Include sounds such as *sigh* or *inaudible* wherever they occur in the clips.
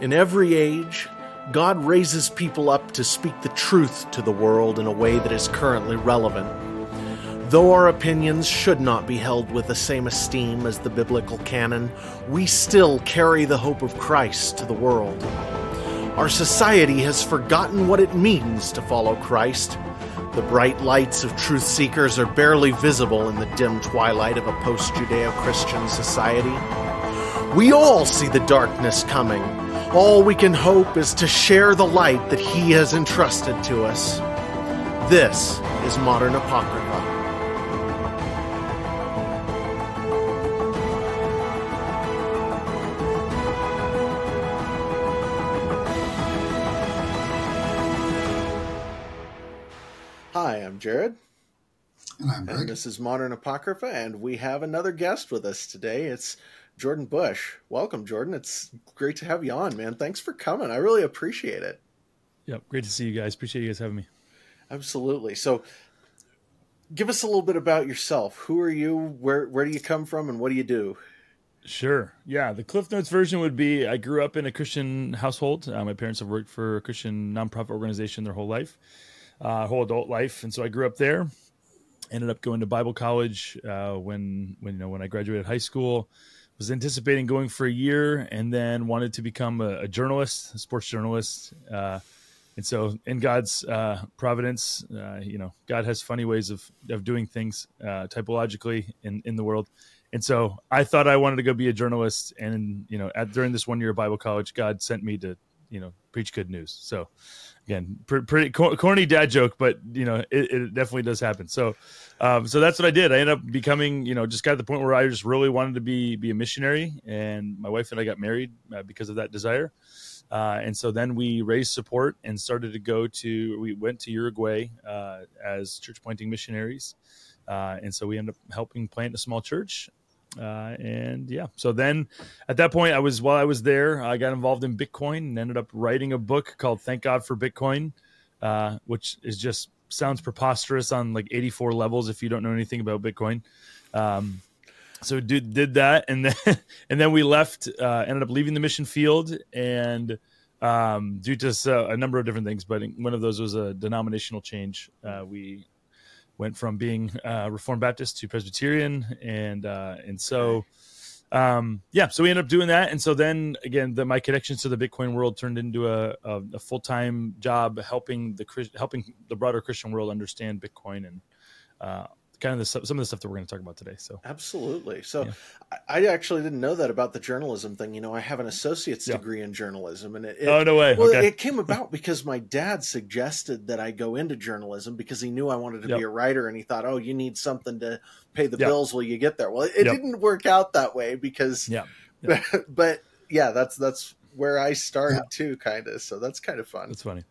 In every age, God raises people up to speak the truth to the world in a way that is currently relevant. Though our opinions should not be held with the same esteem as the biblical canon, we still carry the hope of Christ to the world. Our society has forgotten what it means to follow Christ. The bright lights of truth seekers are barely visible in the dim twilight of a post Judeo Christian society. We all see the darkness coming. All we can hope is to share the light that He has entrusted to us. This is Modern Apocrypha. Hi, I'm Jared. And I'm Greg. And this is Modern Apocrypha, and we have another guest with us today. It's Jordan Bush. Welcome, Jordan. It's great to have you on, man. Thanks for coming. I really appreciate it. Yep, great to see you guys. Appreciate you guys having me. Absolutely. So, give us a little bit about yourself. Who are you? Where Where do you come from, and what do you do? Sure. Yeah, the Cliff Notes version would be: I grew up in a Christian household. Uh, my parents have worked for a Christian nonprofit organization their whole life, uh, whole adult life, and so I grew up there. Ended up going to Bible college uh, when when you know when I graduated high school. Was anticipating going for a year, and then wanted to become a, a journalist, a sports journalist. Uh, and so, in God's uh, providence, uh, you know, God has funny ways of of doing things uh, typologically in in the world. And so, I thought I wanted to go be a journalist, and you know, at during this one year of Bible college, God sent me to you know preach good news. So, again, pretty, pretty corny dad joke, but you know, it, it definitely does happen. So, um, so that's what I did. I ended up becoming, you know, just got to the point where I just really wanted to be be a missionary, and my wife and I got married uh, because of that desire. Uh, and so then we raised support and started to go to, we went to Uruguay uh, as church planting missionaries. Uh, and so we ended up helping plant a small church. Uh, and yeah, so then at that point, I was, while I was there, I got involved in Bitcoin and ended up writing a book called Thank God for Bitcoin, uh, which is just sounds preposterous on like 84 levels if you don't know anything about Bitcoin. Um, so did did that and *laughs* then and then we left uh, ended up leaving the mission field and um, due to a number of different things but one of those was a denominational change uh, we went from being uh, reformed baptist to presbyterian and uh, and so um, yeah so we ended up doing that and so then again the, my connections to the bitcoin world turned into a, a, a full-time job helping the helping the broader christian world understand bitcoin and uh, kind of the, some of the stuff that we're going to talk about today. So absolutely. So yeah. I, actually didn't know that about the journalism thing. You know, I have an associate's yeah. degree in journalism, and it, it, oh no way. Well, okay. it came about because my dad suggested that I go into journalism because he knew I wanted to yep. be a writer, and he thought, oh, you need something to pay the yep. bills while you get there. Well, it, yep. didn't work out that way because yeah, *laughs* but, but yeah, that's that's where I started too, kind of. So that's kind of fun. That's funny.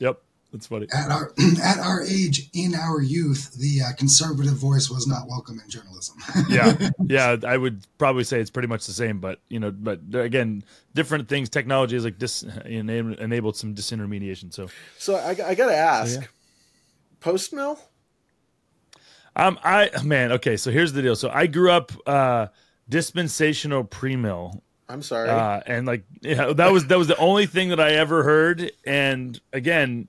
Yep. That's funny. At our *clears throat* at our age, in our youth, the uh, conservative voice was not welcome in journalism. *laughs* yeah, yeah, I would probably say it's pretty much the same, but you know, but again, different things. Technology has like dis *laughs* enabled some disintermediation. So, so I, I got to ask, so, yeah. post mill. Um, I man, okay. So here's the deal. So I grew up uh dispensational pre mill. I'm sorry. Uh, and like, *laughs* yeah, that was that was the only thing that I ever heard. And again,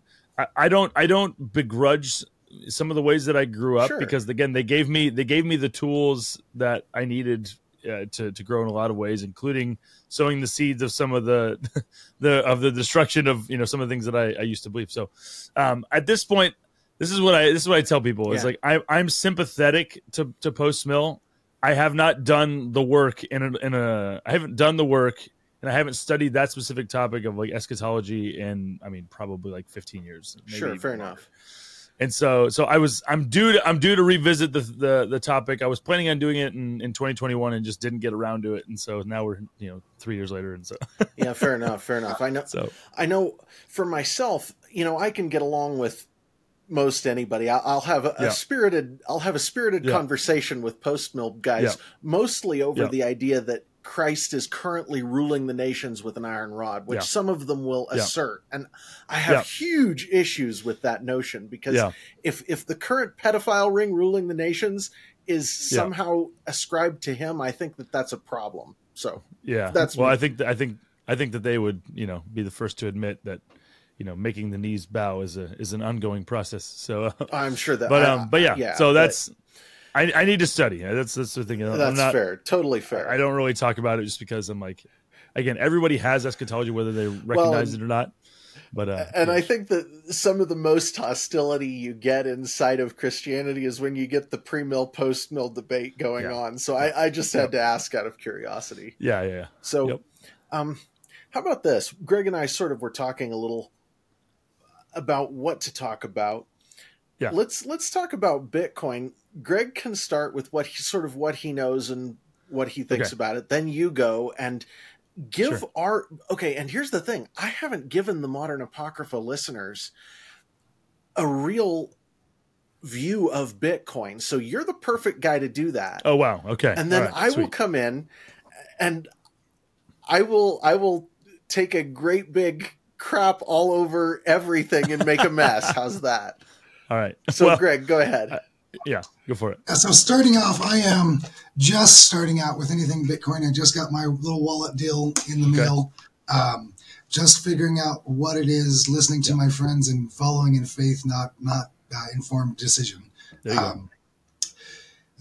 I, don't I don't begrudge some of the ways that I grew up sure. because again they gave me they gave me the tools that I needed uh, to to grow in a lot of ways, including sowing the seeds of some of the *laughs* the of the destruction of you know some of the things that I, I used to believe. So um, at this point, this is what I this is what I tell people. It's like I, I'm sympathetic to to post mill. I have not done the work in a, in a I haven't done the work and I haven't studied that specific topic of like eschatology in I mean probably like 15 years. Sure, fair longer. enough. And so so I was I'm due to I'm due to revisit the the, the topic. I was planning on doing it in, in 2021 and just didn't get around to it. And so now we're you know three years later and so yeah fair enough fair enough. I know so I know for myself you know I can get along with most anybody. I'll, have a, yeah. a, spirited I'll have a spirited yeah. conversation with post mill guys yeah. mostly over the idea that Christ is currently ruling the nations with an iron rod, which yeah. some of them will yeah. assert. And I have yeah. huge issues with that notion because if if the current pedophile ring ruling the nations is somehow ascribed to him, I think that that's a problem. So yeah, that's well, me. I think I think I think that they would, you know, be the first to admit that, you know, making the knees bow is a is an ongoing process. So uh, I'm sure that, but I- um, but yeah, yeah, so but- that's I, I need to study. That's that's the thing. I'm that's not, fair, totally fair. I don't really talk about it just because I'm like, again, everybody has eschatology whether they recognize and- it or not. But uh, and yeah. I think that some of the most hostility you get inside of Christianity is when you get the pre-mill, post-mill debate going Yeah. on. So I, I just had to ask out of curiosity. yeah, yeah, yeah. So, Yep. um, how about this? Greg and I sort of were talking a little about what to talk about. Yeah. Let's let's talk about Bitcoin. Greg can start with what he sort of what he knows and what he thinks Okay. about it. Then you go and give Sure. our okay. And here's the thing: I haven't given the modern apocrypha listeners a real view of Bitcoin. So you're the perfect guy to do that Oh wow. Okay. and then right, I will come in and I will I will take a great big crap all over everything and make a mess. *laughs* How's that? All right. So well, Greg, go ahead. Yeah, go for it. So starting off, I am just starting out with anything Bitcoin. I just got my little wallet deal in the Okay. mail. Um, just figuring out what it is, listening to my friends, and following in faith, not not uh, informed decision. There you go. Um,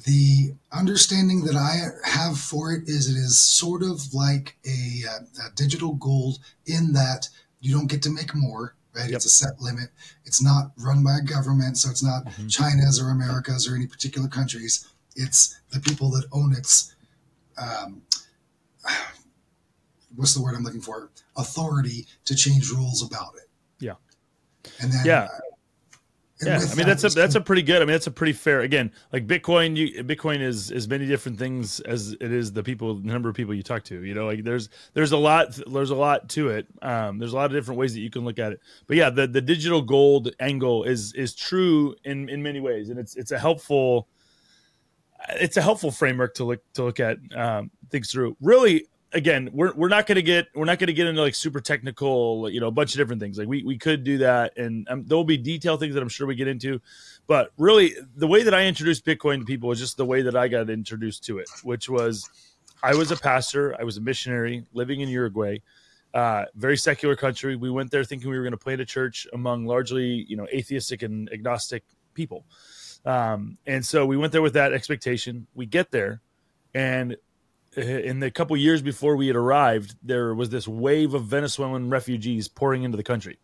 the understanding that I have for it is it is sort of like a, uh, a digital gold in that you don't get to make more, right? Yep. It's a set limit. It's not run by a government, so it's not Mhm. China's or America's or any particular countries. It's the people that own its, um, what's the word I'm looking for? Authority to change rules about it. Yeah. And then, Yeah. uh, yeah i mean that's a that's a pretty good i mean that's a pretty fair again like bitcoin you bitcoin is as many different things as it is the people the number of people you talk to you know like there's there's a lot there's a lot to it. Um there's a lot of different ways that you can look at it. But yeah the the digital gold angle is is true in in many ways. And it's it's a helpful it's a helpful framework to look to look at um things through. Really again we're, we're not to get we're not to get into like super technical you know a bunch of different things. Like we, we could do that and um, there will be detailed things that i'm sure we get into but really the way that i introduced bitcoin to people was just the way that i got introduced to it which was i was a pastor i was a missionary living in uruguay uh, very secular country. We went there thinking we were going to plant a church among largely you know atheistic and agnostic people. Um, and so we went there with that expectation. We get there and in the couple years before we had arrived, there was this wave of Venezuelan refugees pouring into the country.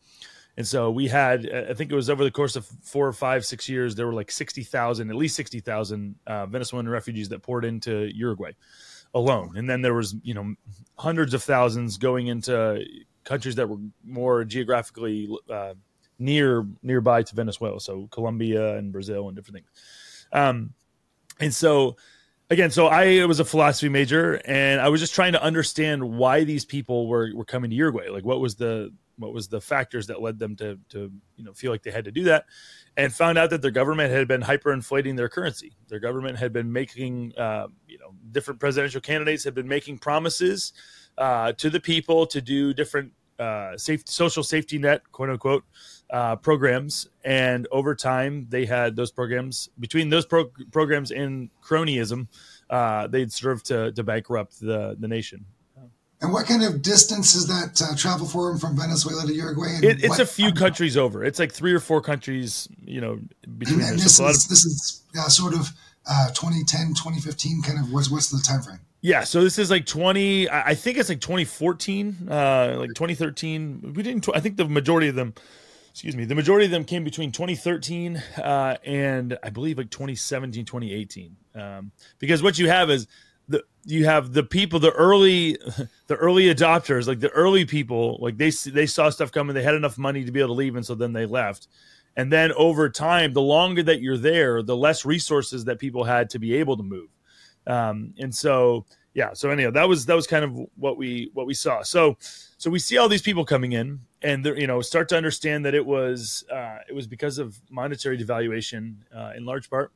And so we had, I think it was over the course of four or five, six years, there were like 60,000, at least 60,000 uh, Venezuelan refugees that poured into Uruguay alone. And then there was, you know, hundreds of thousands going into countries that were more geographically uh, near, nearby to Venezuela. So Colombia and Brazil and different things. Um, and so, again, so I was a philosophy major, and I was just trying to understand why these people were were coming to Uruguay. Like, what was the what was the factors that led them to to you know feel like they had to do that, and found out that their government had been hyperinflating their currency. Their government had been making uh, you know different presidential candidates had been making promises uh, to the people to do different uh, safe social safety net quote unquote uh, programs, and over time they had those programs between those pro- programs and cronyism, uh, they'd served to, to bankrupt the the nation. And what kind of distance is that uh, travel for him from Venezuela to Uruguay? And It, it's what- a few countries over. It's like three or four countries, you know, between And, and this lot of- is this is uh, sort of uh, 2010, 2015 kind of. What's what's the time frame? Yeah, so this is like 20 I think it's like 2014, uh like 2013. We didn't I think the majority of them excuse me, the majority of them came between 2013 uh and I believe like 2017, 2018. Um because what you have is the you have the people the early *laughs* the early adopters like the early people like they they saw stuff coming they had enough money to be able to leave and so then they left and then over time the longer that you're there the less resources that people had to be able to move um, and so yeah so anyhow that was that was kind of what we what we saw. So so we see all these people coming in and you know start to understand that it was uh, it was because of monetary devaluation uh, in large part.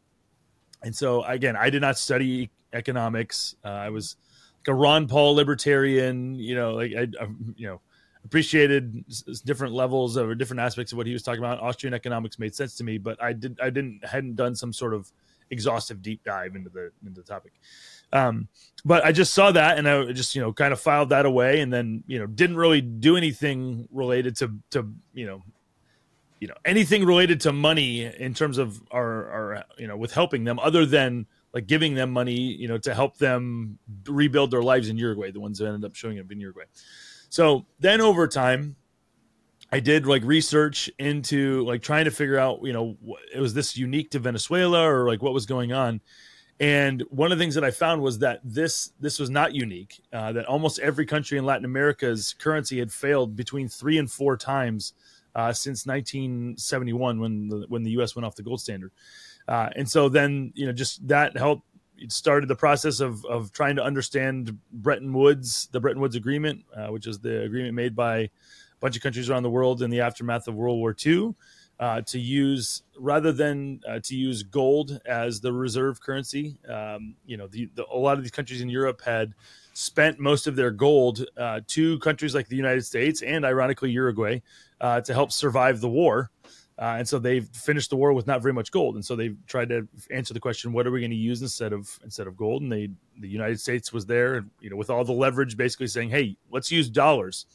And so again i did not study economics. Uh, i was like a ron paul libertarian you know like i, I you know appreciated different levels of or different aspects of what he was talking about. Austrian economics made sense to me but i did i didn't hadn't done some sort of exhaustive deep dive into the into the topic Um, but I just saw that and I just, you know, kind of filed that away and then, you know, didn't really do anything related to, to, you know, you know, anything related to money in terms of our, our, you know, with helping them other than like giving them money, you know, to help them rebuild their lives in Uruguay, the ones that ended up showing up in Uruguay. So then over time, I did like research into like trying to figure out, you know, it was this unique to Venezuela or like what was going on. And one of the things that I found was that this this was not unique. Uh, that almost every country in Latin America's currency had failed between three and four times uh, since 1971 when the, when the U.S. went off the gold standard. Uh, and so then you know just that helped it started the process of of trying to understand Bretton Woods, the Bretton Woods Agreement, uh, which is the agreement made by bunch of countries around the world in the aftermath of World War II uh, to use rather than uh, to use gold as the reserve currency. Um, you know, the, the, a lot of these countries in Europe had spent most of their gold uh, to countries like the United States and, ironically, Uruguay uh, to help survive the war. Uh, and so they've finished the war with not very much gold, and so they've tried to answer the question: What are we going to use instead of instead of gold? And they, the United States was there, you know, with all the leverage, basically saying, "Hey, let's use dollars."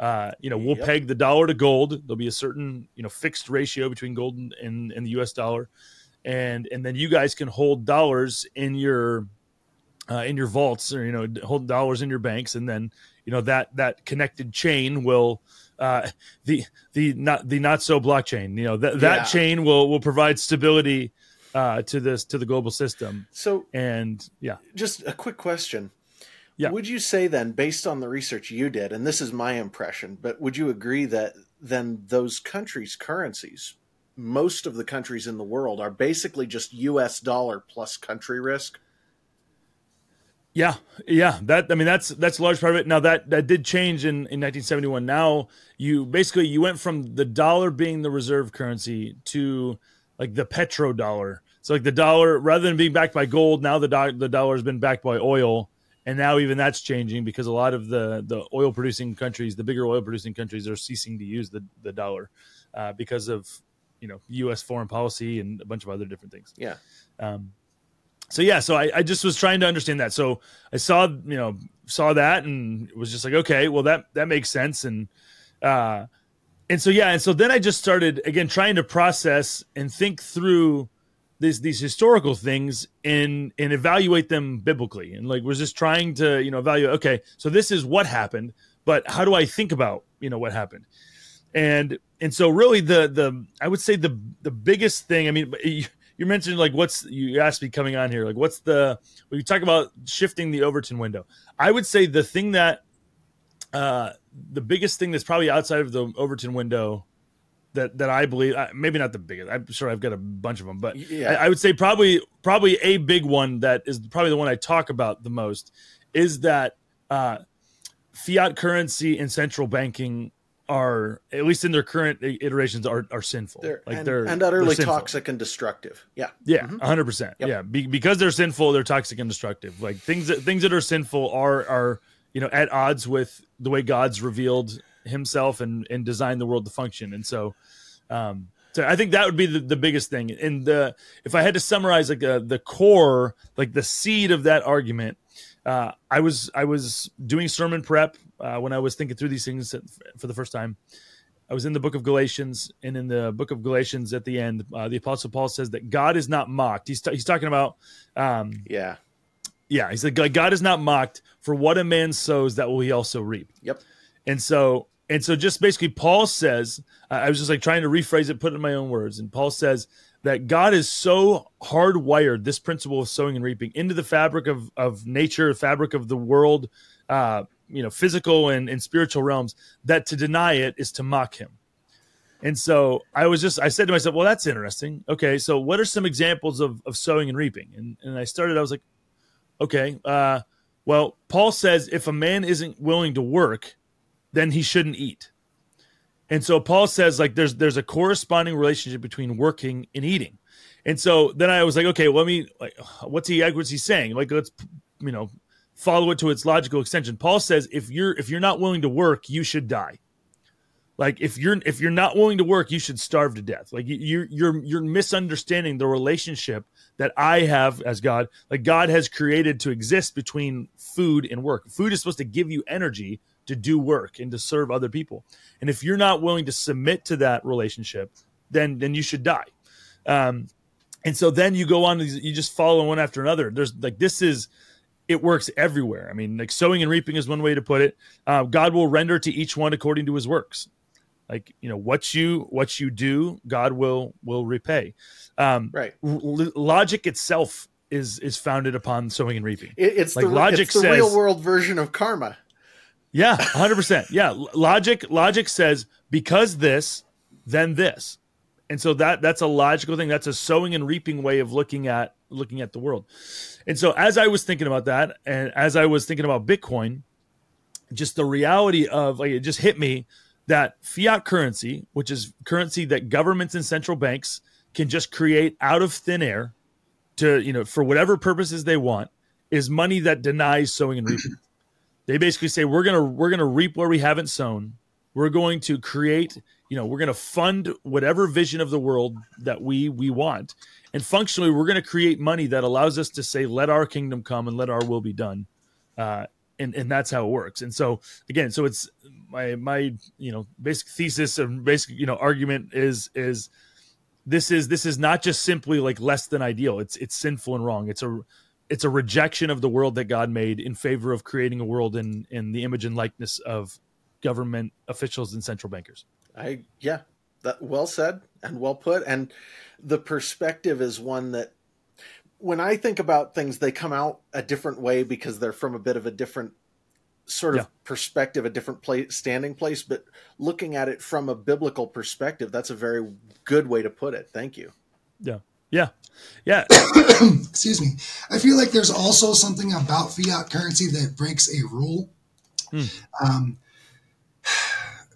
Uh, you know, we'll yep. peg the dollar to gold. There'll be a certain, you know, fixed ratio between gold and, and, the U.S. dollar, and and then you guys can hold dollars in your uh, in your vaults, or you know, hold dollars in your banks, and then you know that that connected chain will uh, *laughs* the the not the not so blockchain. You know that that yeah. chain will will provide stability uh, to this to the global system. So and yeah, just a quick question. Yeah. Would you say then, based on the research you did, and this is my impression, but would you agree that then those countries' currencies, most of the countries in the world, are basically just U.S. dollar plus country risk? Yeah, yeah. That I mean, that's that's a large part of it. Now that that did change in in 1971. Now you basically you went from the dollar being the reserve currency to like the petrodollar. So like the dollar, rather than being backed by gold, now the do- the dollar has been backed by oil and now even that's changing because a lot of the the oil producing countries, the bigger oil producing countries, are ceasing to use the the dollar uh, because of you know U.S. foreign policy and a bunch of other different things. Yeah. Um, so yeah, so I, I just was trying to understand that. So I saw you know saw that and was just like, okay, well that that makes sense and. uh and so yeah and so then i just started again trying to process and think through these these historical things and and evaluate them biblically. And like was just trying to you know evaluate okay so this is what happened but how do i think about you know what happened? And and so really the the i would say the the biggest thing i mean you, you mentioned like what's you asked me coming on here like what's the when you talk about shifting the overton window i would say the thing that uh the biggest thing that's probably outside of the overton window that that I believe maybe not the biggest. I'm sure I've got a bunch of them, but yeah. I, I, would say probably probably a big one that is probably the one I talk about the most is that uh, fiat currency and central banking are at least in their current iterations are are sinful. They're, like and, they're and utterly they're toxic and destructive. Yeah, yeah, 100 mm-hmm. percent. Yeah, Be, because they're sinful, they're toxic and destructive. Like things that things that are sinful are are you know at odds with the way God's revealed himself and and design the world to function. And so, um, so I think that would be the, the biggest thing. And the if I had to summarize like uh, the core, like the seed of that argument, uh, I was I was doing sermon prep uh, when I was thinking through these things for the first time. I was in the book of Galatians, and in the book of Galatians, at the end, uh, the apostle Paul says that God is not mocked. He's t- he's talking about, um, yeah, yeah. He said God is not mocked for what a man sows, that will he also reap. Yep. And so and so just basically paul says i was just like trying to rephrase it put it in my own words. And paul says that god is so hardwired this principle of sowing and reaping into the fabric of, of nature fabric of the world uh, you know physical and, and spiritual realms that to deny it is to mock him. And so i was just i said to myself well that's interesting. Okay so what are some examples of, of sowing and reaping? And, and i started i was like okay uh, well paul says if a man isn't willing to work then he shouldn't eat. And so Paul says like there's there's a corresponding relationship between working and eating. And so then I was like, okay, well, let me like what's he what's he saying? Like let's you know follow it to its logical extension. Paul says if you're if you're not willing to work, you should die. like if you're if you're not willing to work you should starve to death like you you're you're misunderstanding the relationship that i have as god like god has created to exist between food and work food is supposed to give you energy to do work and to serve other people. And if you're not willing to submit to that relationship then then you should die. Um and so then you go on you just follow one after another. There's like this is it works everywhere. I mean, like sowing and reaping is one way to put it. Uh, God will render to each one according to his works. Like you know what you what you do god will will repay. Um right. l- logic itself is is founded upon sowing and reaping. It, it's like the, logic it's the says, real world version of karma yeah 100% yeah logic logic says because this then this. And so that that's a logical thing. That's a sowing and reaping way of looking at looking at the world. And so as i was thinking about that and as i was thinking about bitcoin just the reality of like it just hit me that fiat currency, which is currency that governments and central banks can just create out of thin air to, you know, for whatever purposes they want, is money that denies sowing and reaping. They basically say we're gonna we're gonna reap where we haven't sown. We're going to create, you know, we're gonna fund whatever vision of the world that we we want. And functionally, we're to create money that allows us to say, "Let our kingdom come and let our will be done," uh, and and that's how it works. And so again, so it's my my you know basic thesis and basic you know argument is is this is this is not just simply like less than ideal it's it's sinful and wrong it's a it's a rejection of the world that god made in favor of creating a world in in the image and likeness of government officials and central bankers i yeah that well said and well put and the perspective is one that when i think about things they come out a different way because they're from a bit of a different sort of yeah. perspective, a different place, standing place, but looking at it from a biblical perspective, that's a very good way to put it. Thank you. Yeah. Yeah. Yeah. *coughs* Excuse me. I feel like there's also something about fiat currency that breaks a rule. Hmm. Um,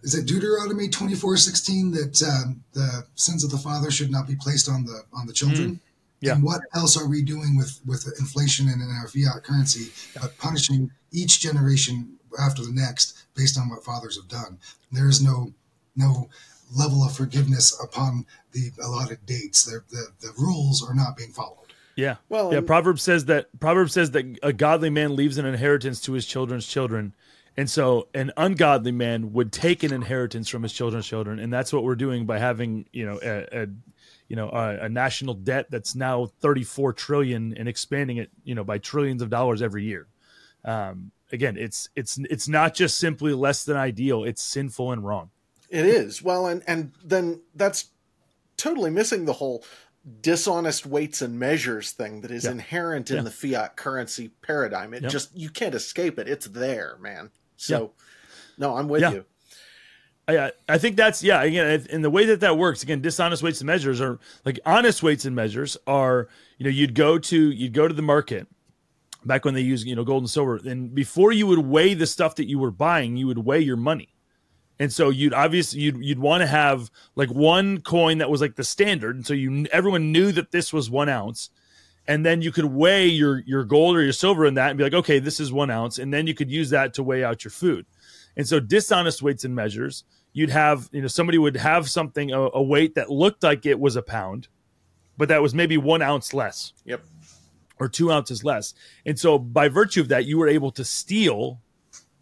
is it Deuteronomy 24, 16 that um, the sins of the father should not be placed on the, on the children? Hmm. Yeah. And what else are we doing with, with inflation and in our fiat currency, but punishing each generation after the next based on what fathers have done. There is no no level of forgiveness upon the allotted dates. The, the, the rules are not being followed. Yeah. Well, yeah. Proverbs says that Proverbs says that a godly man leaves an inheritance to his children's children. And so an ungodly man would take an inheritance from his children's children. And that's what we're doing by having, you know, a, a you know, a, a, national debt that's now 34 trillion and expanding it, you know, by trillions of dollars every year um, again, it's it's it's not just simply less than ideal; it's sinful and wrong. It is well, and and then that's totally missing the whole dishonest weights and measures thing that is yeah. inherent in yeah. the fiat currency paradigm. It just you can't escape it. It's there, man. So, no, I'm with you. I, I think that's yeah again in the way that that works again dishonest weights and measures are like honest weights and measures are you know you'd go to you'd go to the market back when they used you know gold and silver and before you would weigh the stuff that you were buying you would weigh your money and so you'd obviously you'd you'd want to have like one coin that was like the standard. And so you everyone knew that this was one ounce. And then you could weigh your your gold or your silver in that and be like okay this is one ounce. And then you could use that to weigh out your food. And so dishonest weights and measures you'd have you know somebody would have something a, a weight that looked like it was a pound but that was maybe one ounce less yep. or two ounces less. And so, by virtue of that, you were able to steal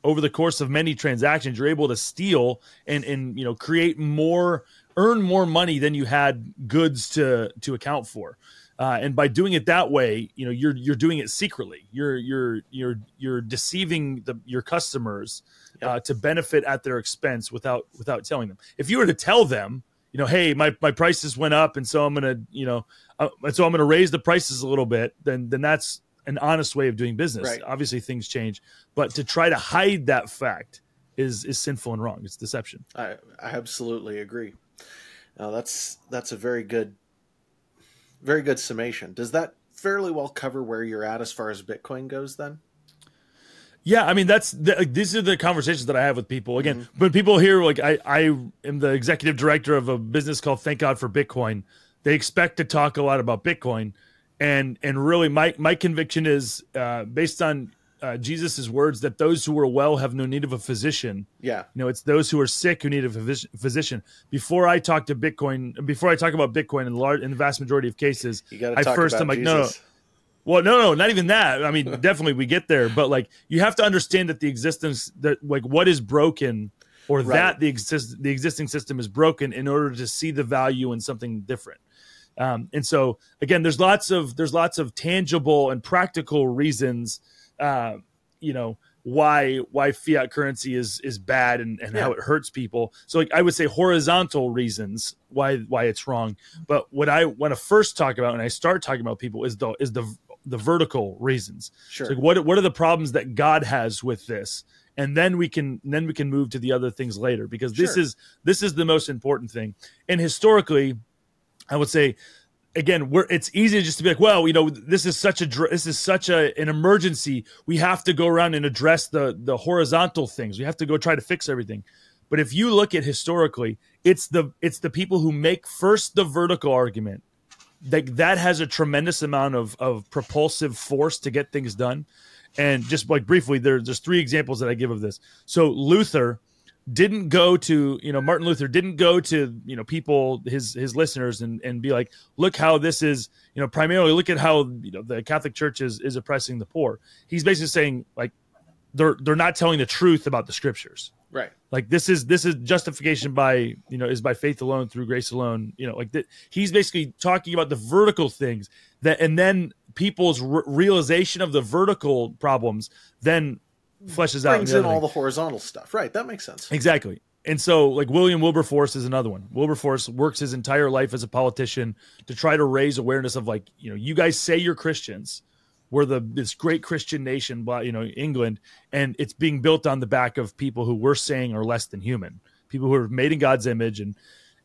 over the course of many transactions. You're able to steal and and you know create more, earn more money than you had goods to to account for. Uh, and by doing it that way, you know you're you're doing it secretly. You're you're you're you're deceiving the your customers uh, to benefit at their expense without without telling them. If you were to tell them, you know, hey, my my prices went up, and so I'm gonna, you know, uh, so I'm going to raise the prices a little bit, then then that's an honest way of doing business. Right. Obviously, things change, but to try to hide that fact is is sinful and wrong. It's deception. I, I absolutely agree. Now that's that's a very good, very good summation. Does that fairly well cover where you're at as far as Bitcoin goes? Then. Yeah, I mean that's the, like, these are the conversations that I have with people. Again, mm-hmm. when people hear like I I am the executive director of a business called Thank God for Bitcoin they expect to talk a lot about Bitcoin, and and really my my conviction is uh, based on uh, Jesus's words that those who are well have no need of a physician. Yeah. You know, it's those who are sick who need a physician. Before I talk to Bitcoin, before I talk about Bitcoin in the large, in the vast majority of cases, I first I'm like, Jesus. no, no. Well, no, no, not even that. I mean, *laughs* definitely we get there, but like you have to understand that the existence that like what is broken or Right. that the exist the existing system is broken in order to see the value in something different. Um, and so again, there's lots of there's lots of tangible and practical reasons, uh, you know, why why fiat currency is is bad and, and how it hurts people. So like I would say horizontal reasons why why it's wrong. But what I want to first talk about and I start talking about people is the is the the vertical reasons. Sure. It's like what what are the problems that God has with this? And then we can then we can move to the other things later because this Sure. is this is the most important thing. And historically, I would say again, we're it's easy just to be like, well, you know, this is such a this is such a an emergency. We have to go around and address the the horizontal things. We have to go try to fix everything. But if you look at historically, it's the it's the people who make first the vertical argument that that has a tremendous amount of of propulsive force to get things done. And just like briefly, there, there's three examples that I give of this. So Luther didn't go to you know Martin Luther didn't go to you know people his his listeners and and be like look how this is you know primarily look at how you know the Catholic Church is is oppressing the poor. He's basically saying like they're they're not telling the truth about the scriptures right. like this is this is justification by you know is by faith alone through grace alone you know like that he's basically talking about the vertical things that and then people's re- realization of the vertical problems then fleshes out Brings in all thing. the horizontal stuff. Right. That makes sense. Exactly. And so, like William Wilberforce is another one. Wilberforce works his entire life as a politician to try to raise awareness of, like, you know, you guys say you're Christians. We're the this great Christian nation, blah, you know, England, and it's being built on the back of people who we're saying are less than human, people who are made in God's image, and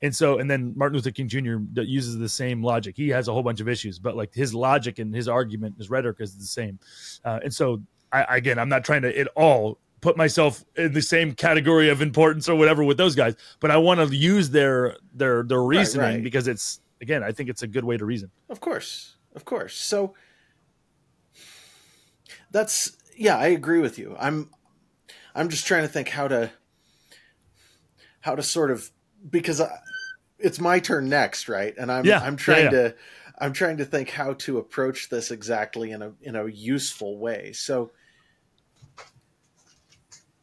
and so, and then Martin Luther King Jr. uses the same logic. He has a whole bunch of issues, but like his logic and his argument, his rhetoric is the same. Uh, and so, I, again, I'm not trying to at all put myself in the same category of importance or whatever with those guys, but I want to use their their their reasoning right. because it's again, I think it's a good way to reason. Of course, of course. So that's yeah, I agree with you. I'm I'm just trying to think how to how to sort of because I, it's my turn next, right? And I'm Yeah, I'm yeah, trying yeah. to I'm trying to think how to approach this exactly in a in a useful way. So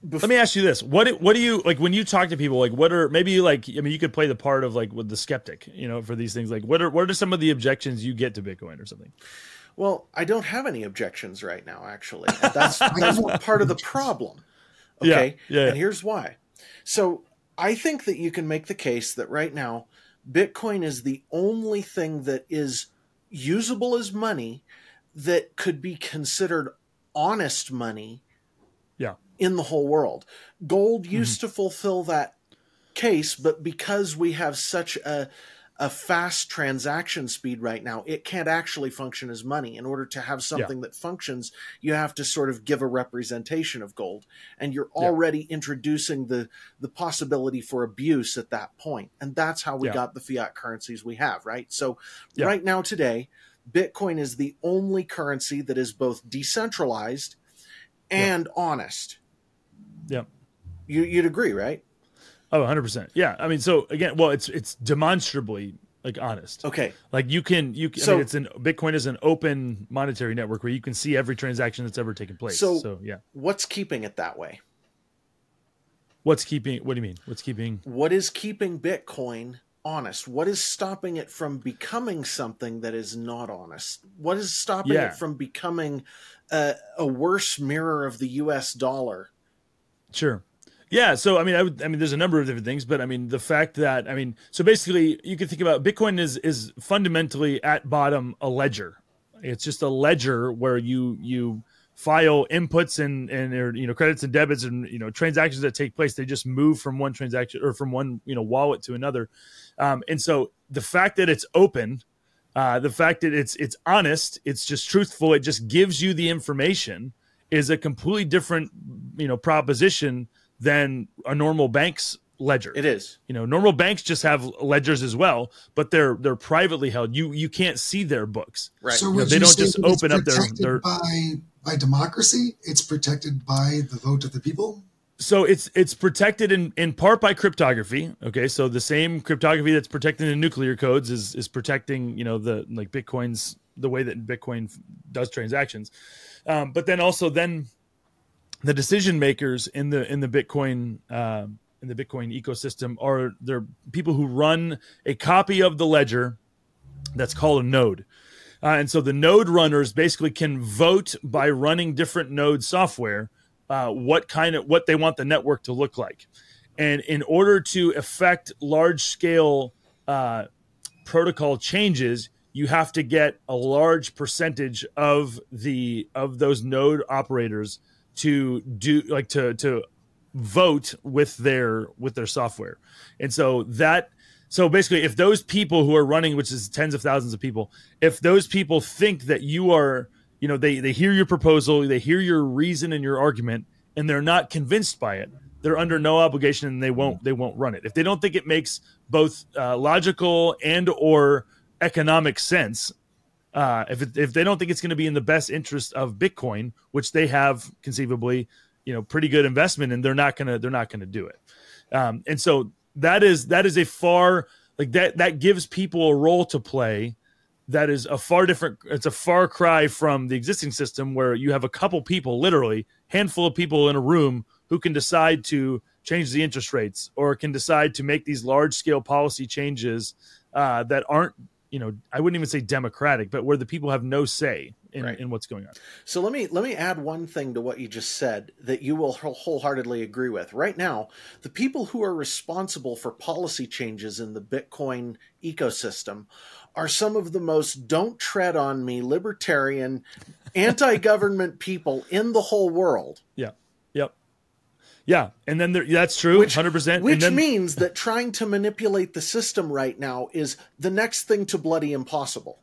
Let me ask you this: what do- what do you like when you talk to people? Like, what are maybe like? I mean, you could play the part of like with the skeptic, you know, for these things. Like, what are what are some of the objections you get to Bitcoin or something? Well, I don't have any objections right now, actually. That's that's *laughs* part of the problem. Okay. yeah, yeah. And here's why. So I think that you can make the case that right now, Bitcoin is the only thing that is usable as money that could be considered honest money Yeah, in the whole world. Gold mm-hmm. used to fulfill that case, but because we have such a a fast transaction speed right now, it can't actually function as money. In order to have something that functions, you have to sort of give a representation of gold. And you're Yeah. already introducing the the possibility for abuse at that point. And that's how we Yeah. got the fiat currencies we have, right? So Yeah. right now today, Bitcoin is the only currency that is both decentralized and honest. Yeah. You, you'd agree, right? Oh, 100 percent. Yeah. I mean, so again, well, it's it's demonstrably like honest. Okay. Like you can you can, I So- mean, it's an Bitcoin is an open monetary network where you can see every transaction that's ever taken place. So- so yeah. What's keeping it that way? What's keeping? What do you mean? What's keeping? What is keeping Bitcoin honest? What is stopping it from becoming something that is not honest? What is stopping Yeah. it from becoming a, a worse mirror of the US dollar? Sure. Yeah. So I mean, I would. I mean, there's a number of different things, but I mean, the fact that I mean, so basically, you can think about Bitcoin is is fundamentally at bottom a ledger. It's just a ledger where you you file inputs and and or, you know credits and debits and you know transactions that take place. They just move from one transaction or from one you know wallet to another. Um, and so the fact that it's open, uh, the fact that it's it's honest, it's just truthful, it just gives you the information is a completely different you know proposition than a normal bank's ledger. It is. You know, normal banks just have ledgers as well, but they're they're privately held. You you can't see their books. Right. So know, would they you don't say just open up their- protected their- by by democracy. It's protected by the vote of the people. So it's it's protected in, in part by cryptography. Okay, so the same cryptography that's protecting the nuclear codes is is protecting you know the like Bitcoin's the way that Bitcoin does transactions, um, but then also then the decision makers in the in the Bitcoin uh, in the Bitcoin ecosystem are there people who run a copy of the ledger that's called a node. Uh, and so the node runners basically can vote by running different node software uh, what kind of what they want the network to look like. And in order to affect large scale uh, protocol changes, you have to get a large percentage of the of those node operators to do like to to vote with their with their software. And so that so basically, if those people who are running, which is tens of thousands of people, if those people think that you are, you know, they they hear your proposal, they hear your reason and your argument, and they're not convinced by it, they're under no obligation and they won't they won't run it. If they don't think it makes both uh, logical and or economic sense, uh, if it, if they don't think it's going to be in the best interest of Bitcoin, which they have conceivably, you know, pretty good investment, and they're not gonna they're not gonna do it. Um, and so that is that is a far like that that gives people a role to play that is a far different it's a far cry from the existing system where you have a couple people literally handful of people in a room who can decide to change the interest rates or can decide to make these large scale policy changes uh, that aren't you know i wouldn't even say democratic but where the people have no say in, right. in what's going on. So let me let me add one thing to what you just said that you will wholeheartedly agree with. Right now, the people who are responsible for policy changes in the Bitcoin ecosystem are some of the most don't tread on me libertarian anti-government *laughs* people in the whole world. Yeah. Yep. Yeah, and then there, that's true, hundred percent. Which then, means that trying to manipulate the system right now is the next thing to bloody impossible.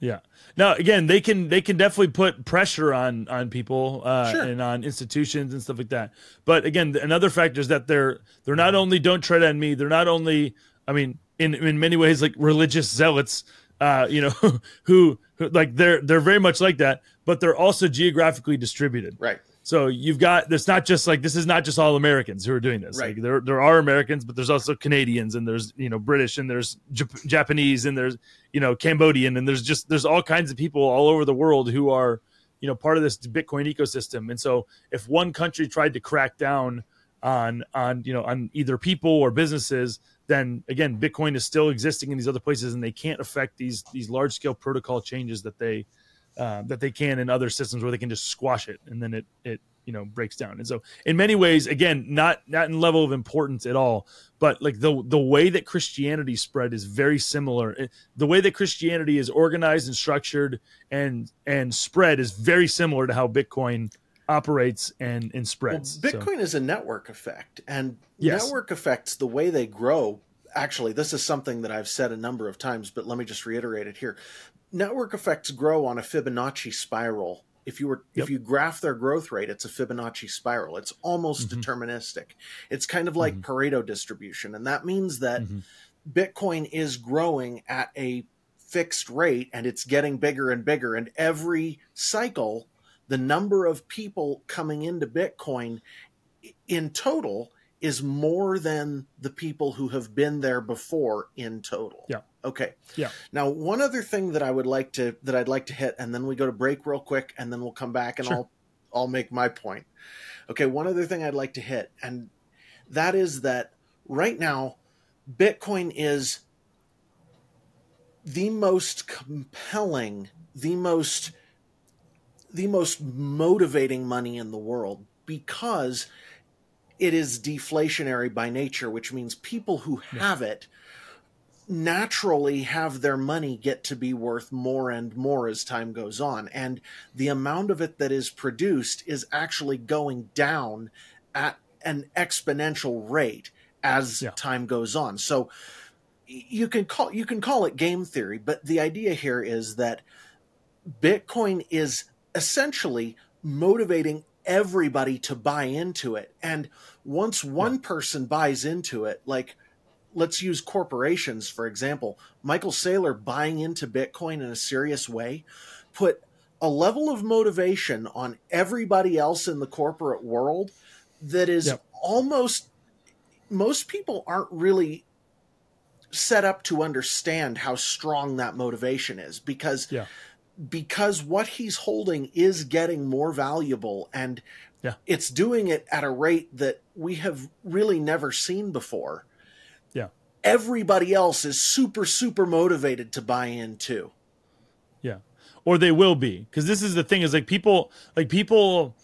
Yeah. Now again, they can they can definitely put pressure on on people uh, sure. and on institutions and stuff like that. But again, another factor is that they're they're not only don't tread on me. They're not only I mean in in many ways like religious zealots. Uh, you know *laughs* who, who like they're they're very much like that, but they're also geographically distributed. Right. So you've got it's not just like this is not just all Americans who are doing this. Right. Like there there are Americans, but there's also Canadians and there's you know British and there's Jap- Japanese and there's you know Cambodian and there's just there's all kinds of people all over the world who are you know part of this Bitcoin ecosystem. And so if one country tried to crack down on on you know on either people or businesses, then again Bitcoin is still existing in these other places and they can't affect these these large scale protocol changes that they uh, that they can in other systems where they can just squash it and then it it you know breaks down. And so in many ways, again, not not in level of importance at all, but like the the way that Christianity spread is very similar. The way that Christianity is organized and structured and and spread is very similar to how Bitcoin operates and and spreads. Well, Bitcoin so. is a network effect, and yes. network effects the way they grow. Actually, this is something that I've said a number of times, but let me just reiterate it here network effects grow on a Fibonacci spiral. If you were yep. if you graph their growth rate, it's a Fibonacci spiral. It's almost mm-hmm. deterministic. It's kind of like mm-hmm. Pareto distribution, and that means that mm-hmm. Bitcoin is growing at a fixed rate and it's getting bigger and bigger. And every cycle, the number of people coming into Bitcoin in total is more than the people who have been there before in total. Yeah. Okay. Yeah. Now, one other thing that I would like to that I'd like to hit, and then we go to break real quick, and then we'll come back and sure. I'll I'll make my point. Okay. One other thing I'd like to hit, and that is that right now, Bitcoin is the most compelling, the most the most motivating money in the world because it is deflationary by nature, which means people who have it naturally have their money get to be worth more and more as time goes on. And the amount of it that is produced is actually going down at an exponential rate as yeah. time goes on. So you can call you can call it game theory, but the idea here is that Bitcoin is essentially motivating everybody to buy into it. And once one yeah. person buys into it, like let's use corporations for example. Michael Saylor buying into Bitcoin in a serious way put a level of motivation on everybody else in the corporate world that is Yep. almost most people aren't really set up to understand how strong that motivation is because Yeah. because what he's holding is getting more valuable and Yeah. it's doing it at a rate that we have really never seen before Yeah. everybody else is super super motivated to buy in too Yeah. Or they will be. Because this is the thing is like people like people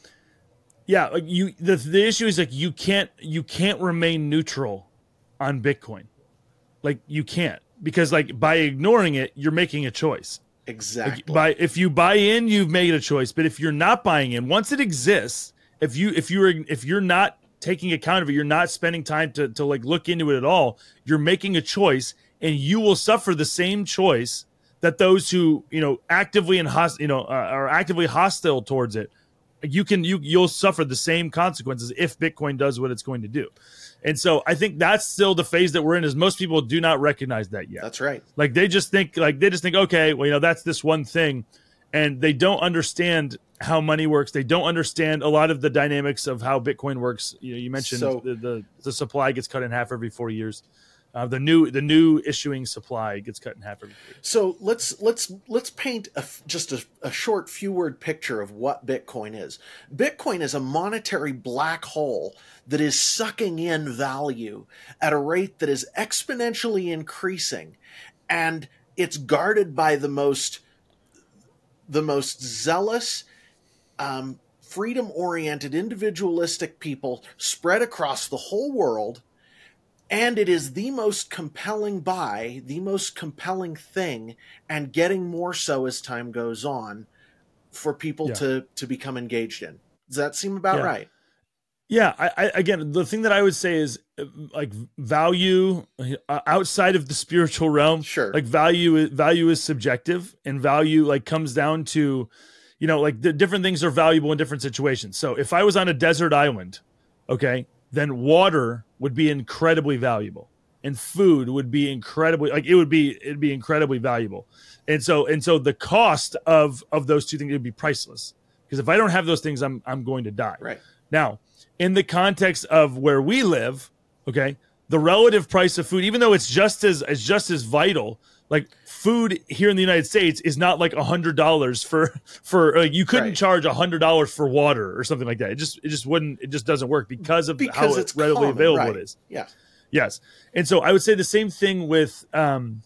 yeah, like you the the issue is like you can't you can't remain neutral on Bitcoin. Like you can't. Because like by ignoring it, you're making a choice. exactly Like, by if you buy in, you've made a choice. But if you're not buying in, once it exists, if you if you're if you're not taking account of it, you're not spending time to to like look into it at all. You're making a choice, and you will suffer the same choice that those who you know actively and host you know uh, are actively hostile towards it. You can you you'll suffer the same consequences if Bitcoin does what it's going to do. And so I think that's still the phase that we're in. Is most people do not recognize that yet. that's right Like they just think like they just think, okay, well, you know, that's this one thing. And they don't understand how money works. They don't understand a lot of the dynamics of how Bitcoin works. You know, you mentioned So- the, the the supply gets cut in half every four years. Uh, the new the new issuing supply gets cut in half every years. So let's let's let's paint a, just a, a short few word picture of what Bitcoin is. Bitcoin is a monetary black hole that is sucking in value at a rate that is exponentially increasing, and it's guarded by the most the most zealous, um, freedom oriented, individualistic people spread across the whole world and it is the most compelling buy, the most compelling thing, and getting more so as time goes on for people Yeah. to to become engaged in. Does that seem about Yeah. right? Yeah, I, I again, the thing that I would say is uh, like value uh, outside of the spiritual realm. Sure. Like value, value is subjective, and value like comes down to, you know, like the different things are valuable in different situations. So if I was on a desert island, okay, then water would be incredibly valuable, and food would be incredibly like it would be it'd be incredibly valuable, and so and so the cost of of those two things would be priceless because if I don't have those things, I'm I'm going to die. Right. Now, in the context of where we live, okay, the relative price of food, even though it's just as as just as vital, like food here in the United States is not like a hundred dollars for *laughs* for you couldn't Right. charge a hundred dollars for water or something like that. It just it just wouldn't it just doesn't work because of Because how it's readily common, available right. it is. Yeah. Yes. And so I would say the same thing with um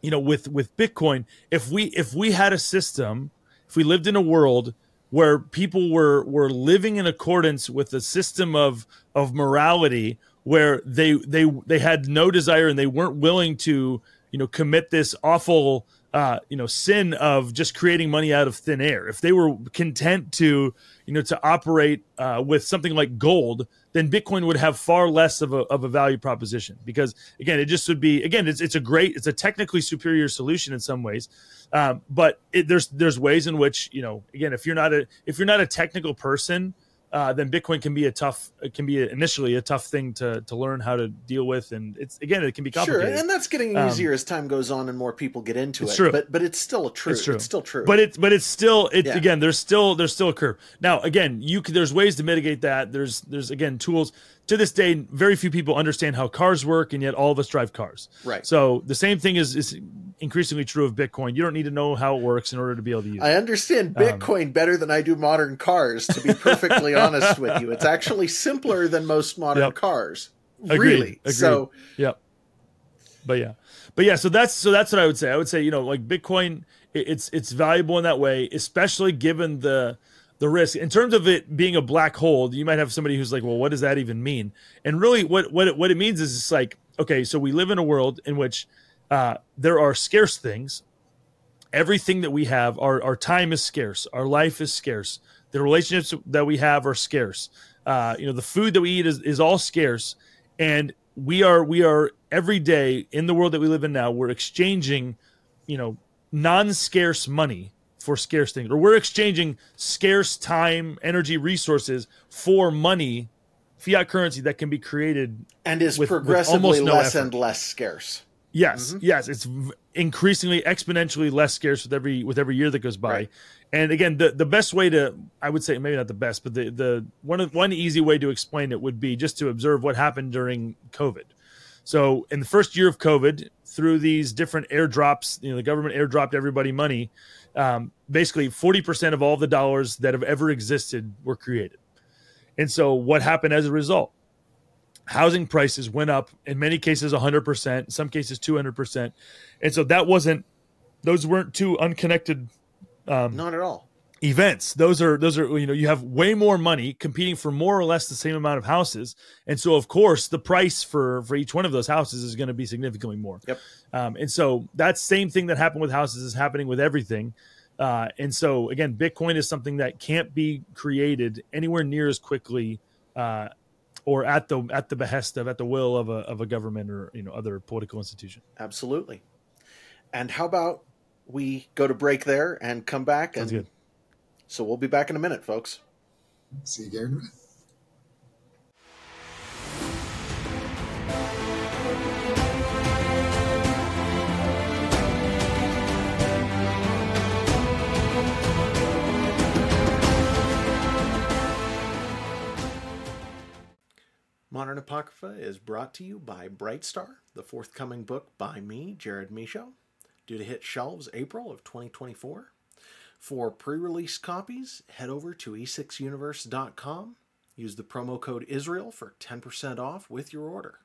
you know with with Bitcoin. If we if we had a system, if we lived in a world where people were were living in accordance with a system of of morality where they they they had no desire and they weren't willing to you know commit this awful uh, you know sin of just creating money out of thin air. If they were content to you know to operate uh, with something like gold then bitcoin would have far less of a, of a value proposition because again it just would be again it's, it's a great it's a technically superior solution in some ways. Um, but it, there's there's ways in which you know again if you're not a if you're not a technical person uh, then Bitcoin can be a tough, it can be initially a tough thing to to learn how to deal with, and it's again it can be complicated. Sure, and that's getting Um, easier as time goes on and more people get into it's it. true. But but it's still a true. It's true. It's still true. but it's but it's still it Yeah. again. There's still there's still a curve. Now again, you can, there's ways to mitigate that. There's there's again tools. To this day, very few people understand how cars work, and yet all of us drive cars. Right. So the same thing is is increasingly true of Bitcoin. You don't need to know how it works in order to be able to use. it. I understand Um, Bitcoin better than I do modern cars. To be perfectly *laughs* honest with you, it's actually simpler than most modern Yep. cars. Agreed, Really. agreed. So Yep. But yeah, but yeah. So that's so that's what I would say. I would say you know like Bitcoin, it, it's it's valuable in that way, especially given the the risk in terms of it being a black hole. You might have somebody who's like, well, what does that even mean? And really, what what it, what it means is it's like okay, so we live in a world in which uh, there are scarce things. Everything that we have, our our time is scarce, our life is scarce, the relationships that we have are scarce. Uh, you know, the food that we eat is, is all scarce, and we are we are every day in the world that we live in now. We're exchanging, you know, non-scarce money for scarce things, or we're exchanging scarce time, energy, resources for money, fiat currency that can be created and is with- with progressively almost no less effort. and less scarce. Yes, mm-hmm. yes, it's increasingly exponentially less scarce with every with every year that goes by. Right. And again, the, the best way to I would say maybe not the best, but the the one one easy way to explain it would be just to observe what happened during COVID. So in the first year of COVID, through these different airdrops, you know, the government airdropped everybody money. Um, basically, forty percent of all the dollars that have ever existed were created. And so, what happened as a result? Housing prices went up in many cases 100%, in some cases 200%. And so, that wasn't, those weren't two unconnected. Um, Not at all. Events. Those are, those are, you know, you have way more money competing for more or less the same amount of houses. And so, of course, the price for, for each one of those houses is going to be significantly more. Yep. Um, and so, that same thing that happened with houses is happening with everything. Uh, and so again, Bitcoin is something that can't be created anywhere near as quickly uh, or at the at the behest of at the will of a of a government or you know other political institution. Absolutely. And how about we go to break there and come back? Sounds and, good. So we'll be back in a minute, folks. See you, Gary. Modern Apocrypha is brought to you by Bright Star, the forthcoming book by me, Jared Michaud, due to hit shelves April of 2024. For pre release copies, head over to e6universe.com. Use the promo code Israel for 10% off with your order.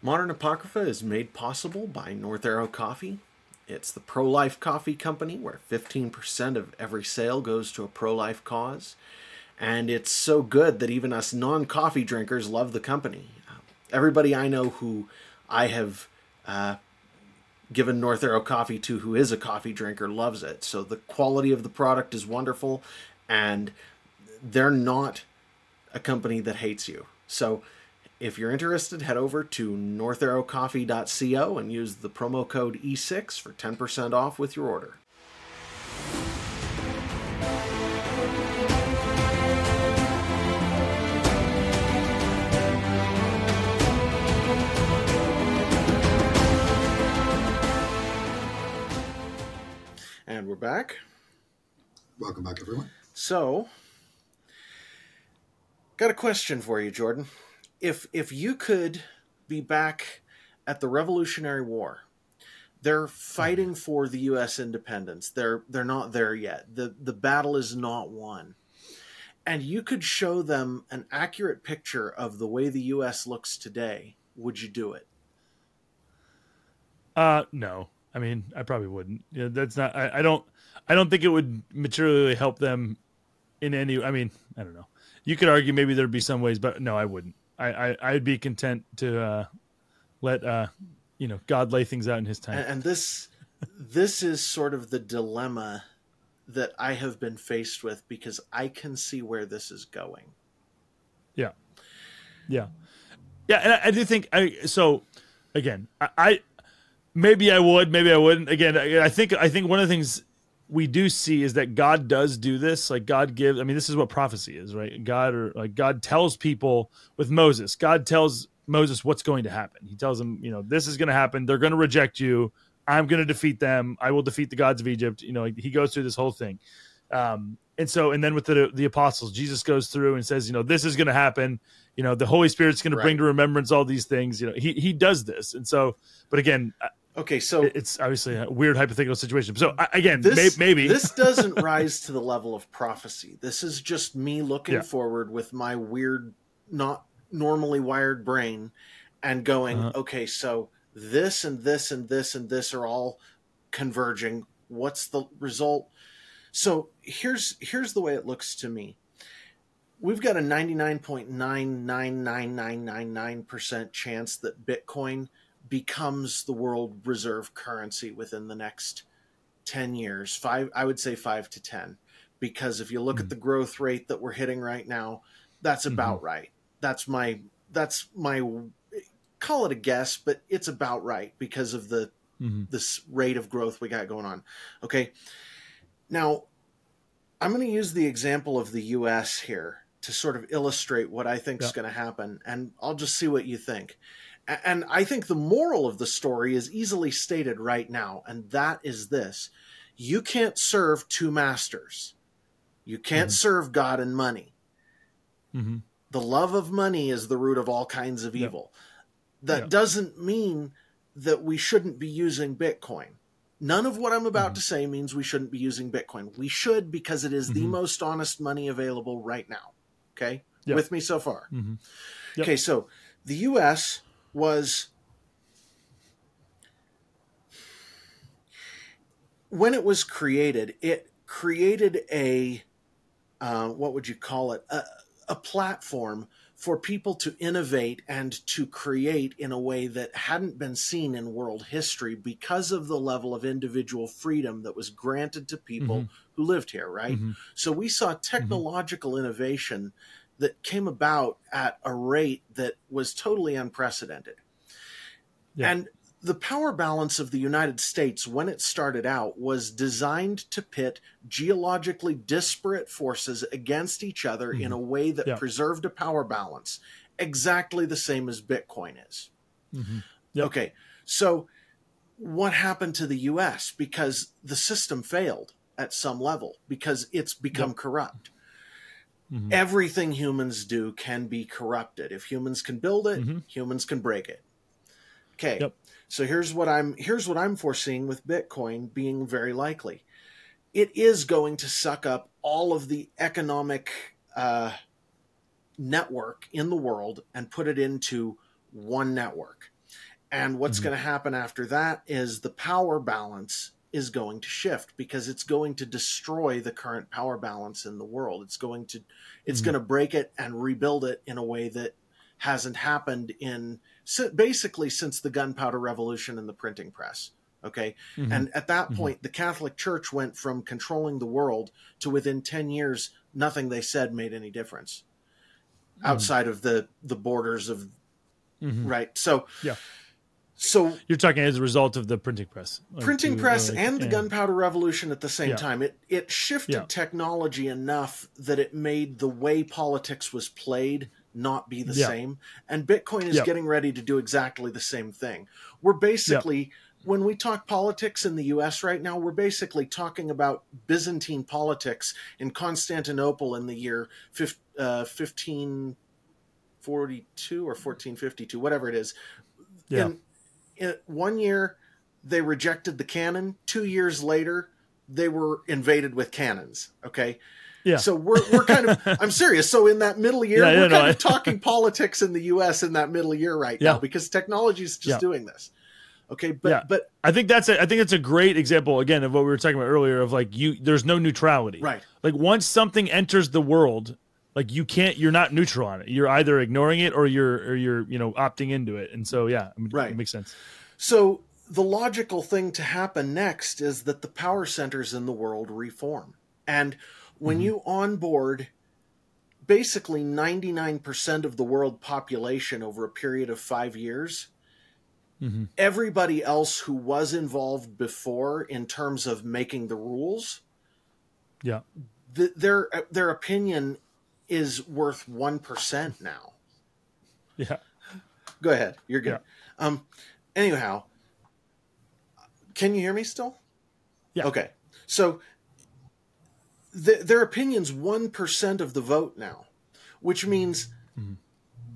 Modern Apocrypha is made possible by North Arrow Coffee. It's the pro life coffee company where 15% of every sale goes to a pro life cause and it's so good that even us non-coffee drinkers love the company. everybody I know who I have uh, given North Arrow coffee to, who is a coffee drinker, loves it. So the quality of the product is wonderful, and they're not a company that hates you. So if you're interested, head over to northarrowcoffee.co and use the promo code E6 for 10% off with your order. And we're back. Welcome back, everyone. So, got a question for you, Jordan. If if you could be back at the Revolutionary War, they're fighting for the U.S. independence. They're they're not there yet. the The battle is not won, and you could show them an accurate picture of the way the U.S. looks today. Would you do it? Uh, no. I mean, I probably wouldn't. Yeah, that's not. I, I don't. I don't think it would materially help them in any. I mean, I don't know. You could argue maybe there'd be some ways, but no, I wouldn't. I, I I'd be content to uh, let uh, you know God lay things out in His time. And, and this this is sort of the dilemma that I have been faced with because I can see where this is going. Yeah, yeah, yeah, and I, I do think I. So again, I, I maybe I would, maybe I wouldn't. Again, I think I think one of the things we do see is that God does do this. Like God gives. I mean, this is what prophecy is, right? God or like God tells people with Moses. God tells Moses what's going to happen. He tells them, you know, this is going to happen. They're going to reject you. I'm going to defeat them. I will defeat the gods of Egypt. You know, he goes through this whole thing. Um, and so, and then with the the apostles, Jesus goes through and says, you know, this is going to happen. You know, the Holy Spirit's going right. to bring to remembrance all these things. You know, he he does this, and so, but again, Okay, so it's obviously a weird hypothetical situation. So again, this, may, maybe this *laughs* doesn't rise to the level of prophecy. This is just me looking yeah. forward with my weird, not normally wired brain, and going, uh-huh. okay, so this and this and this and this are all converging. What's the result? So here's here's the way it looks to me. We've got a 99.999999% chance that Bitcoin becomes the world reserve currency within the next 10 years five i would say 5 to 10 because if you look mm-hmm. at the growth rate that we're hitting right now that's mm-hmm. about mm-hmm. right that's my that's my call it a guess but it's about right because of the mm-hmm. this rate of growth we got going on okay now i'm going to use the example of the us here to sort of illustrate what i think is going to happen and i'll just see what you think And I think the moral of the story is easily stated right now, and that is this you can't serve two masters. You can't mm-hmm. serve God and money. Mm-hmm. The love of money is the root of all kinds of evil. That doesn't mean that we shouldn't be using Bitcoin. None of what I'm about mm-hmm. to say means we shouldn't be using Bitcoin. We should because it is the mm-hmm. most honest money available right now. Okay? Yep. With me so far. Mm-hmm. Okay, so the US was when it was created, it created a uh, what would you call it? A, a platform for people to innovate and to create in a way that hadn't been seen in world history because of the level of individual freedom that was granted to people mm-hmm. who lived here, right? Mm-hmm. So we saw mm-hmm. technological mm-hmm. innovation that came about at a rate that was totally unprecedented. Yeah. And the power balance of the United States when it started out was designed to pit geologically disparate forces against each other mm-hmm. in a way that yeah. preserved a power balance, exactly the same as Bitcoin is. Mm-hmm. Yep. Okay, so what happened to the US? Because the system failed at some level, because it's become yep. corrupt. Mm-hmm. Everything humans do can be corrupted. If humans can build it, mm-hmm. humans can break it. Okay. Yep. So here's what I'm here's what I'm foreseeing with Bitcoin being very likely. It is going to suck up all of the economic uh, network in the world and put it into one network. And what's mm-hmm. going to happen after that is the power balance is going to shift because it's going to destroy the current power balance in the world. It's going to it's mm-hmm. going to break it and rebuild it in a way that hasn't happened in basically since the gunpowder revolution and the printing press. Okay. Mm-hmm. And at that mm-hmm. point, mm-hmm. the Catholic Church went from controlling the world to within 10 years, nothing they said made any difference mm-hmm. outside of the, the borders of, mm-hmm. right. So, yeah. So you're talking as a result of the printing press, like printing press, like, and the gunpowder revolution at the same yeah. time. It it shifted yeah. technology enough that it made the way politics was played not be the yeah. same. And Bitcoin is getting ready to do exactly the same thing. We're basically, when we talk politics in the US right now, we're basically talking about Byzantine politics in Constantinople in the year uh, 1542 or 1452, whatever it is. Yeah. In, in one year, they rejected the cannon. Two years later, they were invaded with cannons. Okay. Yeah. So we're we're kind of *laughs* I'm serious. So in that middle year, yeah, we're kind of talking *laughs* politics in the US in that middle year right yeah. now because technology is just yeah. doing this. Okay, but yeah. but I think that's a, I think it's a great example again of what we were talking about earlier of like you there's no neutrality. Right. Like once something enters the world, like you can't you're not neutral on it. You're either ignoring it or you're or you're, you know, opting into it. And so yeah, right. it makes sense. So the logical thing to happen next is that the power centers in the world reform. And when mm-hmm. you onboard basically 99% of the world population over a period of five years, mm-hmm. everybody else who was involved before in terms of making the rules, yeah, th- their their opinion is worth one percent now. *laughs* Yeah, go ahead. You're good. Yeah. Um, anyhow, can you hear me still? Yeah. Okay. So th- their opinion's 1% of the vote now, which means mm-hmm.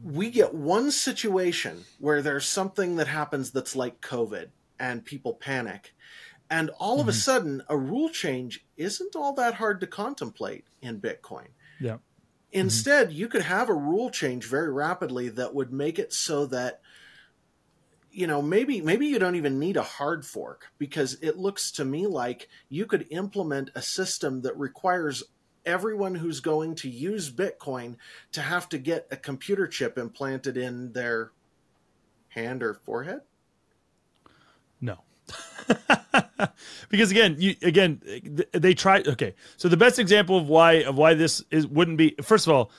we get one situation where there's something that happens that's like COVID and people panic. And all mm-hmm. of a mm-hmm. sudden, a rule change isn't all that hard to contemplate in Bitcoin. Yeah. Instead, mm-hmm. you could have a rule change very rapidly that would make it so that you know maybe maybe you don't even need a hard fork because it looks to me like you could implement a system that requires everyone who's going to use bitcoin to have to get a computer chip implanted in their hand or forehead? No. *laughs* Because again you again they try okay so the best example of why of why this is wouldn't be first of all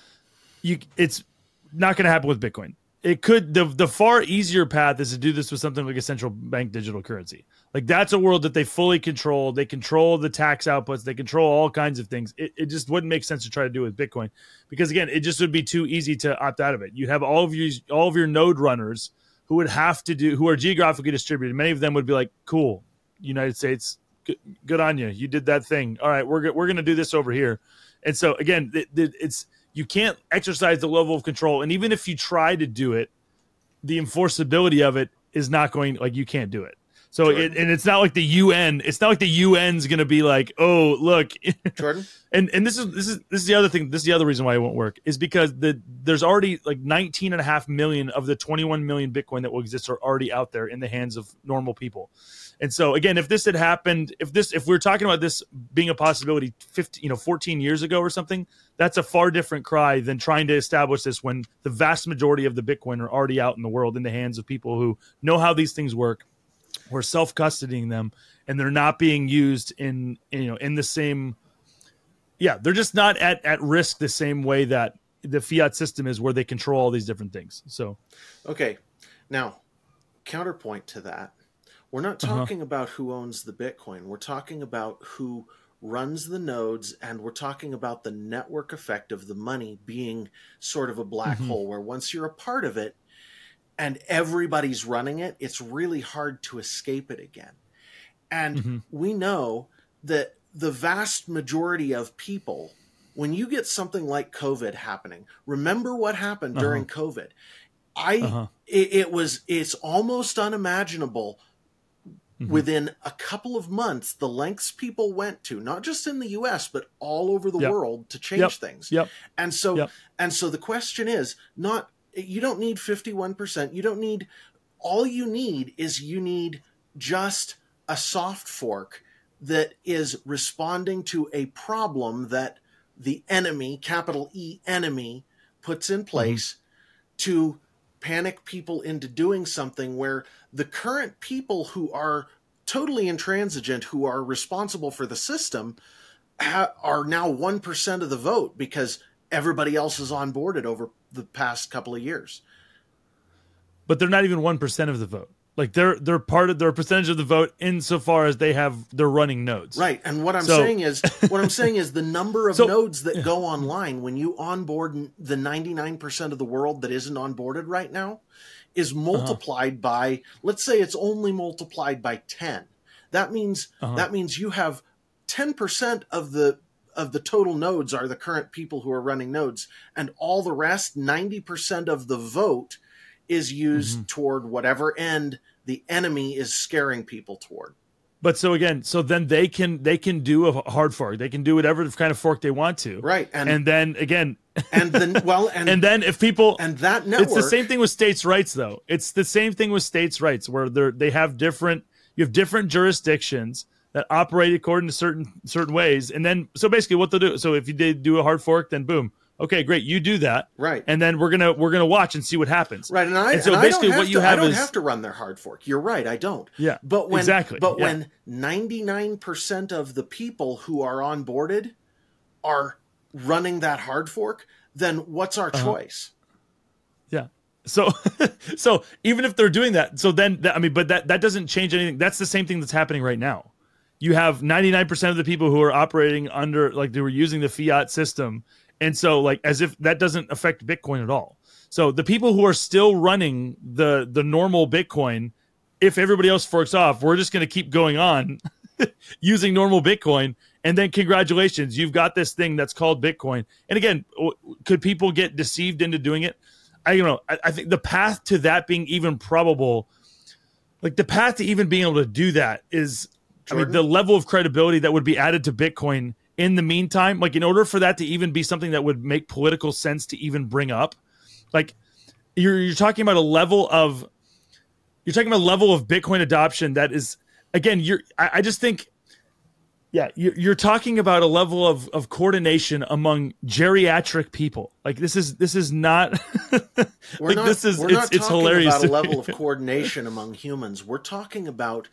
you it's not going to happen with bitcoin it could the the far easier path is to do this with something like a central bank digital currency. Like that's a world that they fully control. They control the tax outputs. They control all kinds of things. It, it just wouldn't make sense to try to do with Bitcoin because again, it just would be too easy to opt out of it. You have all of you all of your node runners who would have to do who are geographically distributed. Many of them would be like, "Cool, United States, good, good on you. You did that thing. All right, we're we're going to do this over here." And so again, it, it, it's you can't exercise the level of control, and even if you try to do it, the enforceability of it is not going like you can't do it. So it, and it's not like the UN. It's not like the UN's going to be like, oh, look, *laughs* Jordan. and and this is this is this is the other thing. This is the other reason why it won't work is because the there's already like 19 and a half million of the 21 million Bitcoin that will exist are already out there in the hands of normal people. And so again, if this had happened, if this if we are talking about this being a possibility 15, you know, 14 years ago or something, that's a far different cry than trying to establish this when the vast majority of the Bitcoin are already out in the world in the hands of people who know how these things work we're self custodying them and they're not being used in, you know in the same yeah they're just not at at risk the same way that the fiat system is where they control all these different things. So okay. Now counterpoint to that we're not Uh-huh. talking about who owns the bitcoin. We're talking about who runs the nodes and we're talking about the network effect of the money being sort of a black Mhm. hole where once you're a part of it and everybody's running it it's really hard to escape it again and Mhm. we know that the vast majority of people when you get something like covid happening remember what happened Uh-huh. during covid i uh-huh it, it was it's almost unimaginable Mhm. within a couple of months the lengths people went to not just in the US but all over the Yep. world to change Yep. things Yep. and so Yep. and so the question is not you don't need 51% you don't need all you need is you need just a soft fork that is responding to a problem that the enemy capital E enemy puts in place to panic people into doing something where the current people who are totally intransigent who are responsible for the system ha- are now 1% of the vote because everybody else is onboarded over the past couple of years. But they're not even 1% of the vote like they're they're part of they're percentage of the vote insofar as they have they're running nodes right and what i'm So- saying is *laughs* what i'm saying is the number of So- nodes that go online when you onboard the 99% of the world that isn't onboarded right now is Uh-huh. multiplied by let's say it's only multiplied by 10 that means Uh-huh. that means you have 10% of the of the total nodes are the current people who are running nodes and all the rest 90% of the vote is used Mm-hmm. toward whatever end the enemy is scaring people toward but so again so then they can they can do a hard fork they can do whatever kind of fork they want to right and and then again and then *laughs* well and and then if people and that network it's the same thing with states' rights, though. It's the same thing with states' rights, where they're they have different you have different jurisdictions that operate according to certain certain ways, and then so basically what they'll do. So if you did do a hard fork, then boom, okay, great, you do that, right and then we're gonna we're gonna watch and see what happens. right and i And so and basically I don't what you to, have i don't is- have to run their hard fork you're right i don't Yeah, but when exactly, but yeah. when 99% of the people who are onboarded are running that hard fork then what's our Uh-huh. choice Yeah. So, *laughs* so even if they're doing that, so then that, I mean, but that that doesn't change anything. That's the same thing that's happening right now. You have 99% of the people who are operating under like they were using the fiat system, and so like as if that doesn't affect Bitcoin at all. So the people who are still running the the normal Bitcoin, if everybody else forks off, we're just going to keep going on *laughs* using normal Bitcoin. And then congratulations, you've got this thing that's called Bitcoin. And again, w- could people get deceived into doing it? I don't know. I, I think the path to that being even probable, like the path to even being able to do that is, I mean, the level of credibility that would be added to Bitcoin in the meantime. Like, in order for that to even be something that would make political sense to even bring up, like you're you're talking about a level of you're talking about a level of Bitcoin adoption that is again. You're I, I just think. Yeah, you're, you're talking about a level of, of coordination among geriatric people. Like this is this is not *laughs* We're like not, this is we're it's, not it's hilarious. about a level of *laughs* coordination among humans. We're talking about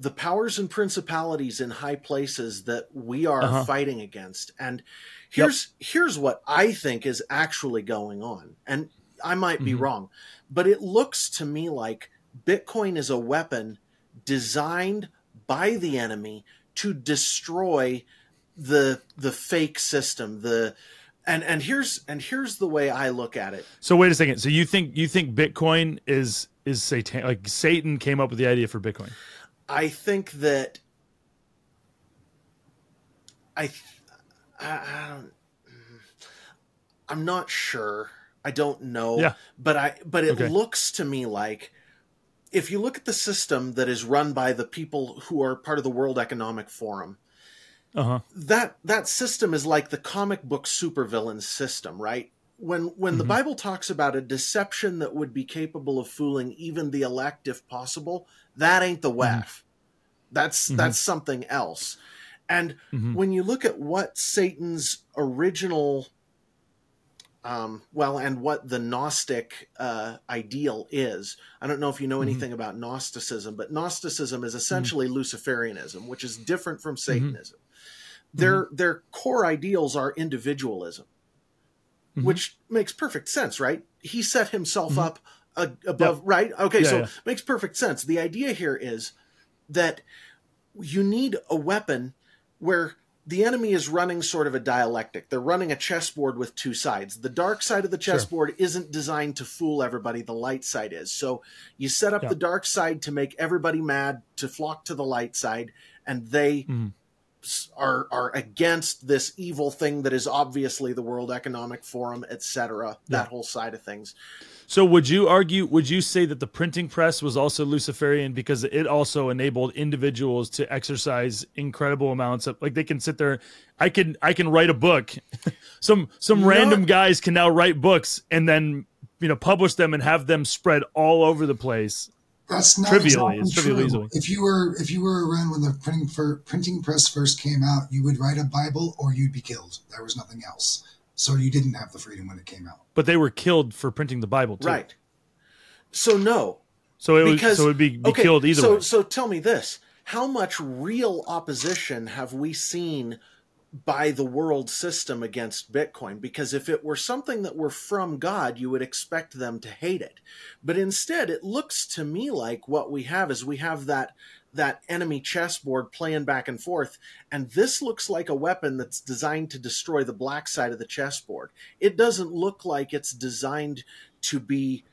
the powers and principalities in high places that we are Uh-huh. fighting against. And here's here's what I think is actually going on. And I might be Mhm. wrong, but it looks to me like Bitcoin is a weapon designed by the enemy to destroy the the fake system, the and and here's and here's the way I look at it. So wait a second. So you think you think Bitcoin is is satan like Satan came up with the idea for Bitcoin? I think that I I, I don't I'm not sure. I don't know. Yeah. But I but it Okay. looks to me like if you look at the system that is run by the people who are part of the World Economic Forum, Uh huh. that that system is like the comic book supervillain system, right? When when the Mhm. Bible talks about a deception that would be capable of fooling even the elect if possible, that ain't the WEF. That's Mhm. that's something else. And Mhm. when you look at what Satan's original um, well, and what the Gnostic uh, ideal is. I don't know if you know Mhm. anything about Gnosticism, but Gnosticism is essentially Luciferianism, which is different from Satanism. Their their core ideals are individualism, Mhm. which makes perfect sense, right? He set himself Mhm. up uh, above, right? Okay, Yeah, so yeah. makes perfect sense. The idea here is that you need a weapon where the enemy is running sort of a dialectic. They're running a chessboard with two sides. The dark side of the Sure. chessboard isn't designed to fool everybody, the light side is. So you set up Yeah. the dark side to make everybody mad to flock to the light side, and they Mhm. Are are against this evil thing that is obviously the World Economic Forum, etc. That Yeah. whole side of things. So would you argue? Would you say that the printing press was also Luciferian because it also enabled individuals to exercise incredible amounts of like they can sit there. I can I can write a book. *laughs* some some Not- random guys can now write books and then you know publish them and have them spread all over the place. That's not Trivially, exactly it's trivially true. easily. If you were if you were around when the printing for, printing press first came out, you would write a Bible or you'd be killed. There was nothing else. So you didn't have the freedom when it came out. But they were killed for printing the Bible too. Right. So no, So it was so it would be, be okay, killed either so, way. So tell me this: How much real opposition have we seen by the world system against Bitcoin? Because if it were something that were from God, you would expect them to hate it. But instead, it looks to me like what we have is we have that that enemy chessboard playing back and forth and this looks like a weapon that's designed to destroy the black side of the chessboard it doesn't look like it's designed to be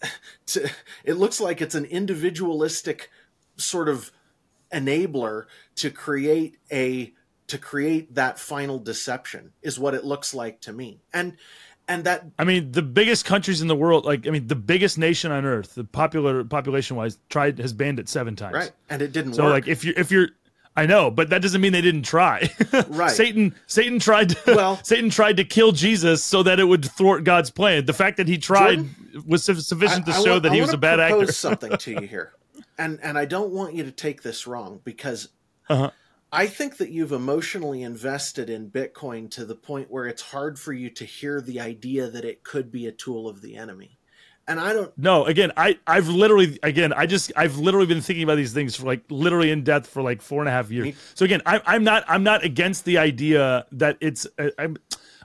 *laughs* to, it looks like it's an individualistic sort of enabler to create a to create that final deception is what it looks like to me and and that I mean, the biggest countries in the world, like I mean, the biggest nation on earth, the popular population wise, tried has banned it seven times. right and it didn't work So work like if you if you're I know, but that doesn't mean they didn't try. *laughs* Right. Satan Satan tried to Well- *laughs* Satan tried to kill Jesus so that it would thwart God's plan. The fact that he tried was sufficient to I show want- that I he was a bad actor. *laughs* something to you here, and and I don't want you to take this wrong because Uh-huh. I think that you've emotionally invested in Bitcoin to the point where it's hard for you to hear the idea that it could be a tool of the enemy, and I don't. No, again, I I've literally again I just I've literally been thinking about these things for like literally in depth for like four and a half years. So again, I, I'm not I'm not against the idea that it's uh, I'm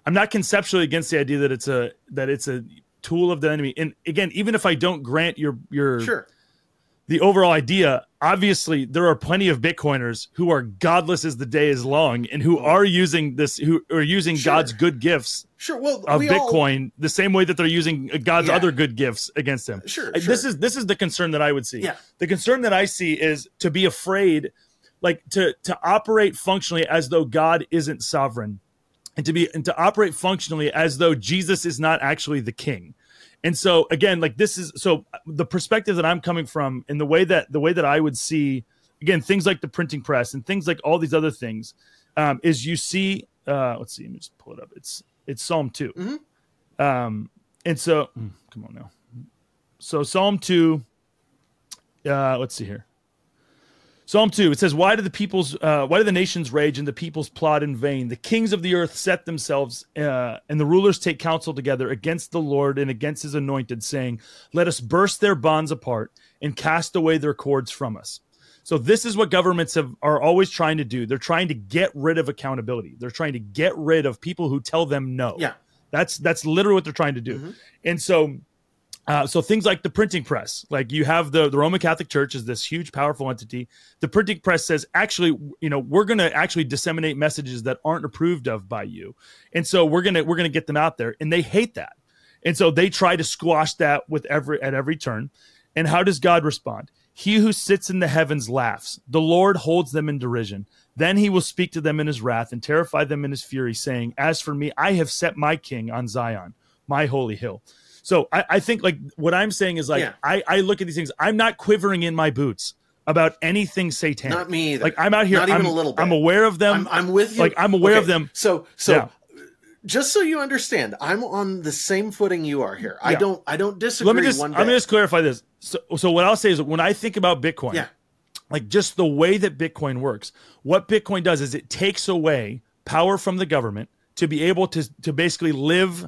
I'm not conceptually against the idea that it's a that it's a tool of the enemy. And again, even if I don't grant your your Sure, the overall idea, obviously there are plenty of Bitcoiners who are godless as the day is long and who are using this who are using Sure. God's good gifts sure. Well, of we all- Bitcoin the same way that they're using God's Yeah. other good gifts against him. Sure, Uh, This is this is the concern that I would see. Yeah. The concern that I see is to be afraid, like to to operate functionally as though God isn't sovereign, and to be and to operate functionally as though Jesus is not actually the king. And so again, like this is so the perspective that I'm coming from, and the way that the way that I would see again things like the printing press and things like all these other things um, is you see. Uh, let's see, let me just pull it up. It's it's Psalm 2 Mhm. Um, and so mm, come on now. So Psalm two. Uh, let's see here. Psalm 2, it says, Why do the peoples, uh, why do the nations rage and the peoples plot in vain? The kings of the earth set themselves, uh, and the rulers take counsel together against the Lord and against his anointed, saying, Let us burst their bonds apart and cast away their cords from us. So this is what governments have are always trying to do. They're trying to get rid of accountability. They're trying to get rid of people who tell them no. Yeah. That's that's literally what they're trying to do. Mhm. And so Uh, so things like the printing press, like you have the, the Roman Catholic Church is this huge, powerful entity. The printing press says, actually, you know, we're going to actually disseminate messages that aren't approved of by you, and so we're gonna we're gonna get them out there, and they hate that, and so they try to squash that with every at every turn. And how does God respond? He who sits in the heavens laughs. The Lord holds them in derision. Then he will speak to them in his wrath and terrify them in his fury, saying, As for me, I have set my king on Zion, my holy hill. So I, I think like what I'm saying is like Yeah. I, I look at these things. I'm not quivering in my boots about anything satanic. Not me either. Like I'm out here. Not even I'm, a little bit. I'm aware of them. I'm, I'm with you. like, I'm aware of them. So, so Yeah. just so you understand, I'm on the same footing you are here. I Yeah. don't, I don't disagree. Let me just I'm gonna just clarify this. So so what I'll say is when I think about Bitcoin, Yeah. like just the way that Bitcoin works, what Bitcoin does is it takes away power from the government to be able to to basically live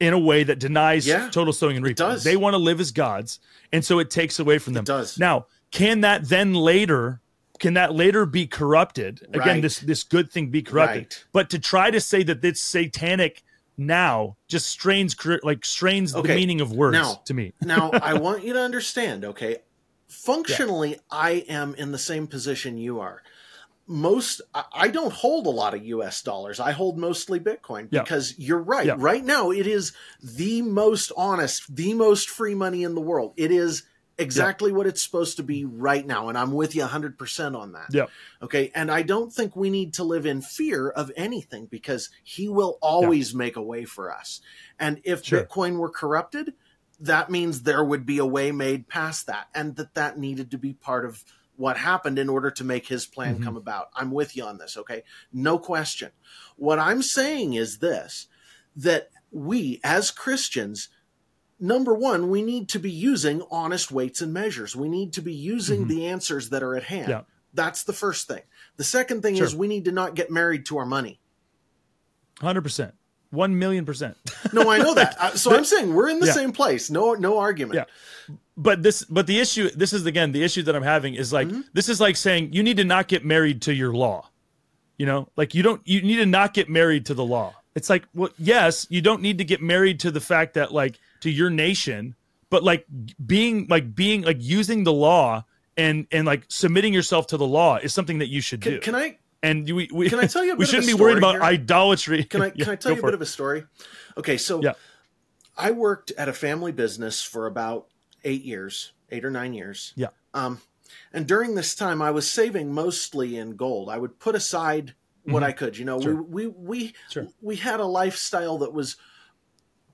in a way that denies Yeah, total sowing and reaping. They want to live as gods, and so it takes away from them. does. Now, can that then later? Can that later be corrupted? Again, Right. this this good thing be corrupted. Right. But to try to say that it's satanic now just strains like strains the meaning of words now- to me. *laughs* now I want you to understand, okay? Functionally, I am in the same position you are. Most I- don't hold a lot of US dollars. I hold mostly Bitcoin Yeah. because you're right. Yeah. Right now it is the most honest, the most free money in the world. It is exactly what it's supposed to be right now and I'm with you 100% on that. Yeah. Okay. And I don't think we need to live in fear of anything because he will always make a way for us. And if Sure. Bitcoin were corrupted, that means there would be a way made past that and that that needed to be part of what happened in order to make his plan Mhm. come about. I'm with you on this. Okay. No question. What I'm saying is this that we as Christians number one, we need to be using honest weights and measures. We need to be using Mhm. the answers that are at hand. Yeah. That's the first thing. The second thing Sure. is we need to not get married to our money. Hundred percent, one million percent. No, I know that. *laughs* Uh, So I'm saying we're in the Yeah. same place. No, no argument. Yeah. But this, but the issue, this is again the issue that I'm having is like Mm-hmm. this is like saying you need to not get married to your law. You know, like you don't, you need to not get married to the law. It's like, well, yes, you don't need to get married to the fact that like to your nation, but like being like being like using the law and and like submitting yourself to the law is something that you should do. Can, can I and we, we can I tell you a *laughs* we bit of a shouldn't be worried about here? idolatry. can I *laughs* Yeah, can I tell you a bit it. of a story? Okay, so Yeah. I worked at a family business for about eight years, eight or nine years. Yeah. Um, and during this time, I was saving mostly in gold. I would put aside what Mhm. I could. You know, Sure. we we we Sure. we had a lifestyle that was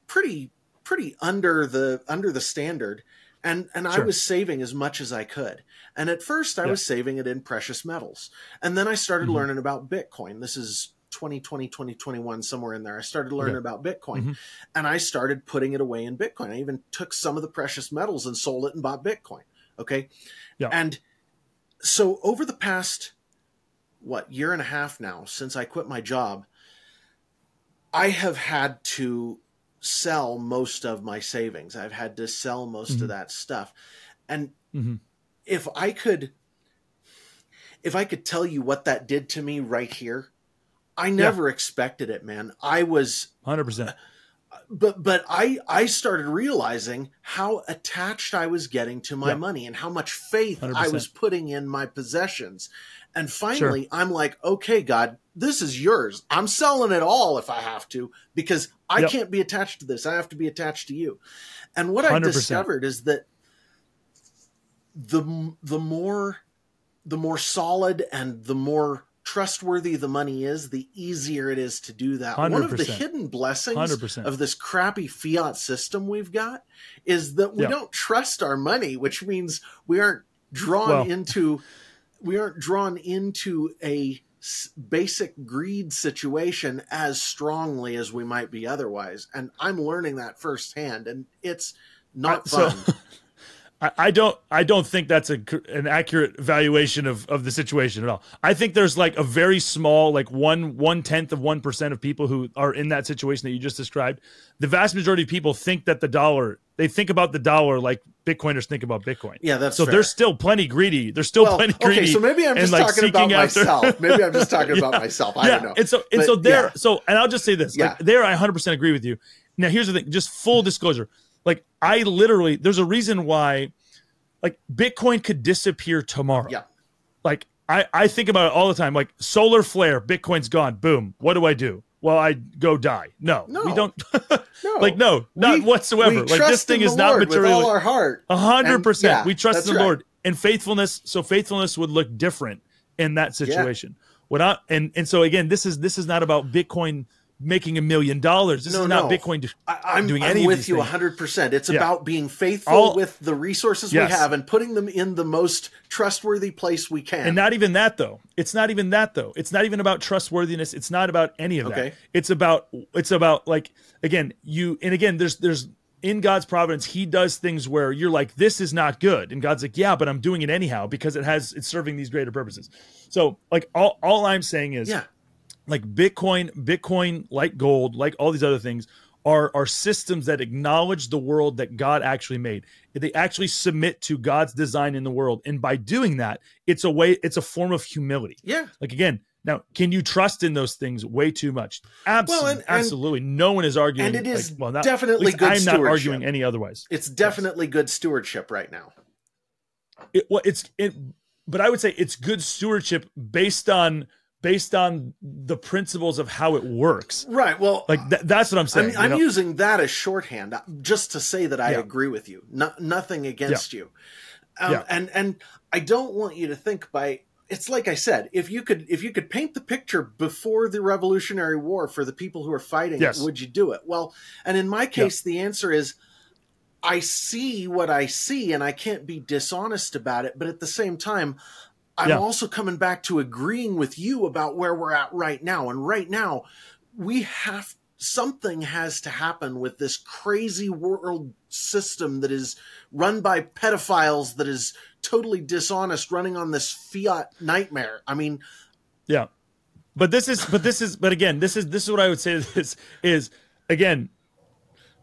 pretty pretty under the under the standard. And and I was saving as much as I could. And at first I Yeah. was saving it in precious metals. And then I started Mhm. learning about Bitcoin. This is 2020, 2021, somewhere in there. I started learning Okay. about Bitcoin Mhm. and I started putting it away in Bitcoin. I even took some of the precious metals and sold it and bought Bitcoin. Okay. Yeah. And so over the past, what, year and a half now, since I quit my job, I have had to sell most of my savings. I've had to sell most Mhm. of that stuff. And Mhm. if I could if I could tell you what that did to me right here, I never expected it, man. I was 100%. but but I I started realizing how attached I was getting to my Yeah. money and how much faith I 100%. was putting in my possessions. And finally I'm like, okay, God, this is yours. I'm selling it all if I have to because I Yep. can't be attached to this. I have to be attached to you. And what I 100%. discovered is that the the more the more solid and the more trustworthy the money is, the easier it is to do that. One of the hidden blessings 100%. of this crappy fiat system we've got is that we Yeah. don't trust our money, which means we aren't drawn Well- into we aren't drawn into a basic greed situation as strongly as we might be otherwise. And I'm learning that firsthand, and it's not fun. so- *laughs* I, I don't I don't think that's a, an accurate valuation of, of the situation at all. I think there's like a very small, like one one tenth of one percent of people who are in that situation that you just described. The vast majority of people think that the dollar they think about the dollar like Bitcoiners think about Bitcoin. yeah, that's so fair. they're still plenty greedy. They're still well, plenty greedy. okay, so maybe I'm just like, talking about after- myself. *laughs* maybe I'm just talking about Yeah. myself. I yeah, don't know. and so and But, so there. yeah. So and I'll just say this: like Yeah. there, I 100 percent agree with you. Now here's the thing: just full disclosure. Like I literally there's a reason why like Bitcoin could disappear tomorrow. Yeah. Like I I think about it all the time. Like solar flare, Bitcoin's gone. Boom. What do I do? Well, I go die. No, No. we don't. *laughs* No. like no, not We- whatsoever. we Like this thing in is the not Lord with material. all our heart. A hundred percent. yeah, We trust the right. Lord and faithfulness. So faithfulness would look different in that situation. What I and and so again, this is this is not about Bitcoin making a million dollars. This No, is not no. Bitcoin. I, I'm, doing anything. I'm any with you things. 100%. It's Yeah. about being faithful All- with the resources Yes. we have and putting them in the most trustworthy place we can. And not even that though. It's not even that though. It's not even about trustworthiness. It's not about any of Okay. that. It's about it's about like again, you and again there's there's in God's providence, he does things where you're like this is not good. And God's like, "Yeah, but I'm doing it anyhow because it has it's serving these greater purposes." So, like all all I'm saying is yeah. Like Bitcoin, Bitcoin, like gold, like all these other things, are are systems that acknowledge the world that God actually made. They actually submit to God's design in the world, and by doing that, it's a way, it's a form of humility. Yeah. Like again, now can you trust in those things way too much? Absolutely, Well, and- and- absolutely. no one is arguing, and it is like, well, not, definitely good I'm not arguing any otherwise. It's definitely good stewardship right now. it, well, it's it, but I would say it's good stewardship based on based on the principles of how it works. Right. Well, Like th- that's what I'm saying. I'm, I'm know? using that as shorthand uh, just to say that I Yeah. agree with you. No, nothing against you. Um, Yeah. And and I don't want you to think by it's like I said, if you could if you could paint the picture before the Revolutionary War for the people who are fighting Yes. would you do it? Well, and in my case, the answer is I see what I see and I can't be dishonest about it, but at the same time, I'm Yeah. also coming back to agreeing with you about where we're at right now. And right now, we have something has to happen with this crazy world system that is run by pedophiles that is totally dishonest running on this fiat nightmare. I mean, Yeah. But this is but this is but again, this is this is what I would say this is again,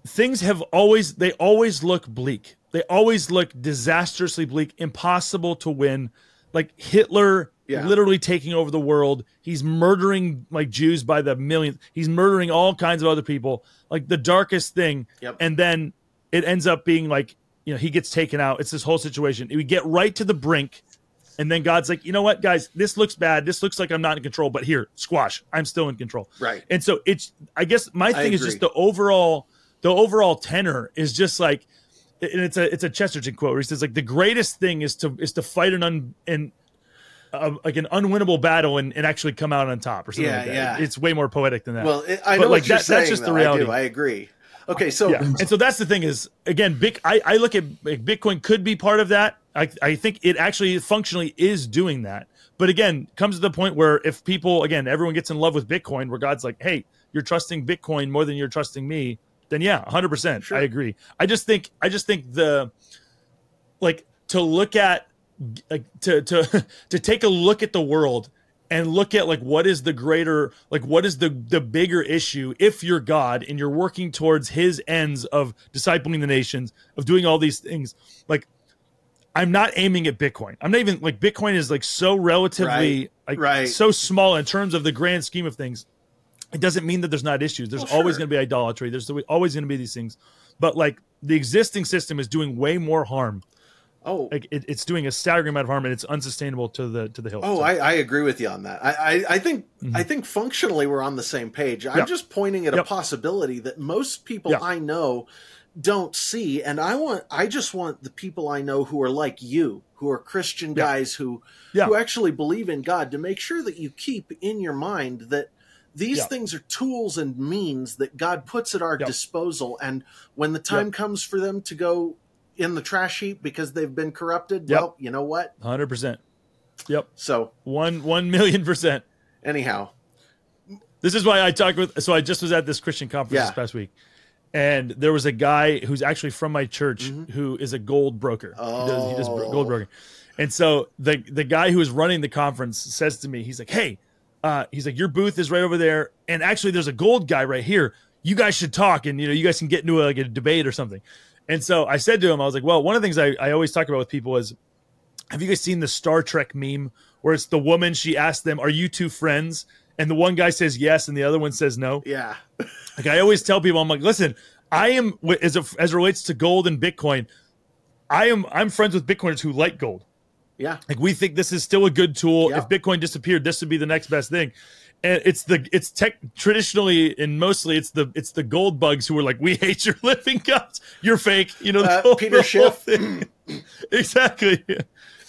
things have always they always look bleak. They always look disastrously bleak, impossible to win. Like Hitler Yeah. literally taking over the world. He's murdering like Jews by the millions. He's murdering all kinds of other people. Like the darkest thing. Yep. And then it ends up being like, you know, he gets taken out. It's this whole situation. We get right to the brink and then God's like, you know what, guys, this looks bad. This looks like I'm not in control, but here, squash. I'm still in control. Right. And so it's, I guess my thing is just the overall, the overall tenor is just like, and it's a it's a Chesterton quote where he says like the greatest thing is to is to fight an un in uh, like an unwinnable battle and, and actually come out on top or something Yeah, like that. yeah. It's way more poetic than that. well, it, I But, know like, what you're that- that's saying. just the though. reality. I do. I agree. Okay, so yeah. And so that's the thing is again, big. I, I look at like, Bitcoin could be part of that. I, I think it actually functionally is doing that. But again, comes to the point where if people again, everyone gets in love with Bitcoin, where God's like, hey, you're trusting Bitcoin more than you're trusting me, then yeah, hundred percent, Sure. I agree. I just think I just think the like to look at like to to *laughs* to take a look at the world and look at like what is the greater like what is the the bigger issue if you're god and you're working towards his ends of discipling the nations of doing all these things like i'm not aiming at bitcoin i'm not even like bitcoin is like so relatively Right, like right. so small in terms of the grand scheme of things it doesn't mean that there's not issues there's Well, always sure. going to be idolatry there's always going to be these things but like the existing system is doing way more harm oh, like it, it's doing a staggering amount of harm and it's unsustainable to the to the hill Oh, So- I, I agree with you on that. I, I, I think I think functionally we're on the same page. I'm Mm-hmm. Just pointing at a possibility that most people. I know don't see, and I want I just want the people I know who are like you, who are Christian guys who who actually believe in God, to make sure that you keep in your mind that these Yeah. things are tools and means that God puts at our Yep. disposal, and when the time comes for them to go in the trash heap because they've been corrupted, Yep. well, you know what? 100% yep So one one million percent anyhow, This is why I talked with. So I just was at this Christian conference Yeah. this past week, and there was a guy who's actually from my church who is a gold broker. He does, he does Mm-hmm. Oh. gold broking, and so the the guy who is running the conference says to me, he's like, "Hey, uh, he's like, your booth is right over there, and actually there's a gold guy right here. You guys should talk, and you know, you guys can get into a, like a debate or something." And so I said to him, I was like, "Well, one of the things I, I always talk about with people is." Have you guys seen the Star Trek meme where it's the woman? She asks them, "Are you two friends?" And the one guy says yes, and the other one says no. yeah. *laughs* Like I always tell people, I'm like, listen, I am as a, as it relates to gold and Bitcoin. I am I'm friends with Bitcoiners who like gold. Yeah, like we think this is still a good tool. Yeah. If Bitcoin disappeared, this would be the next best thing. And it's the it's tech traditionally and mostly it's the it's the gold bugs who are like we hate your *laughs* living gods. You're fake. You know, the Uh, whole- Peter *laughs* Schiff. thing. *laughs* exactly,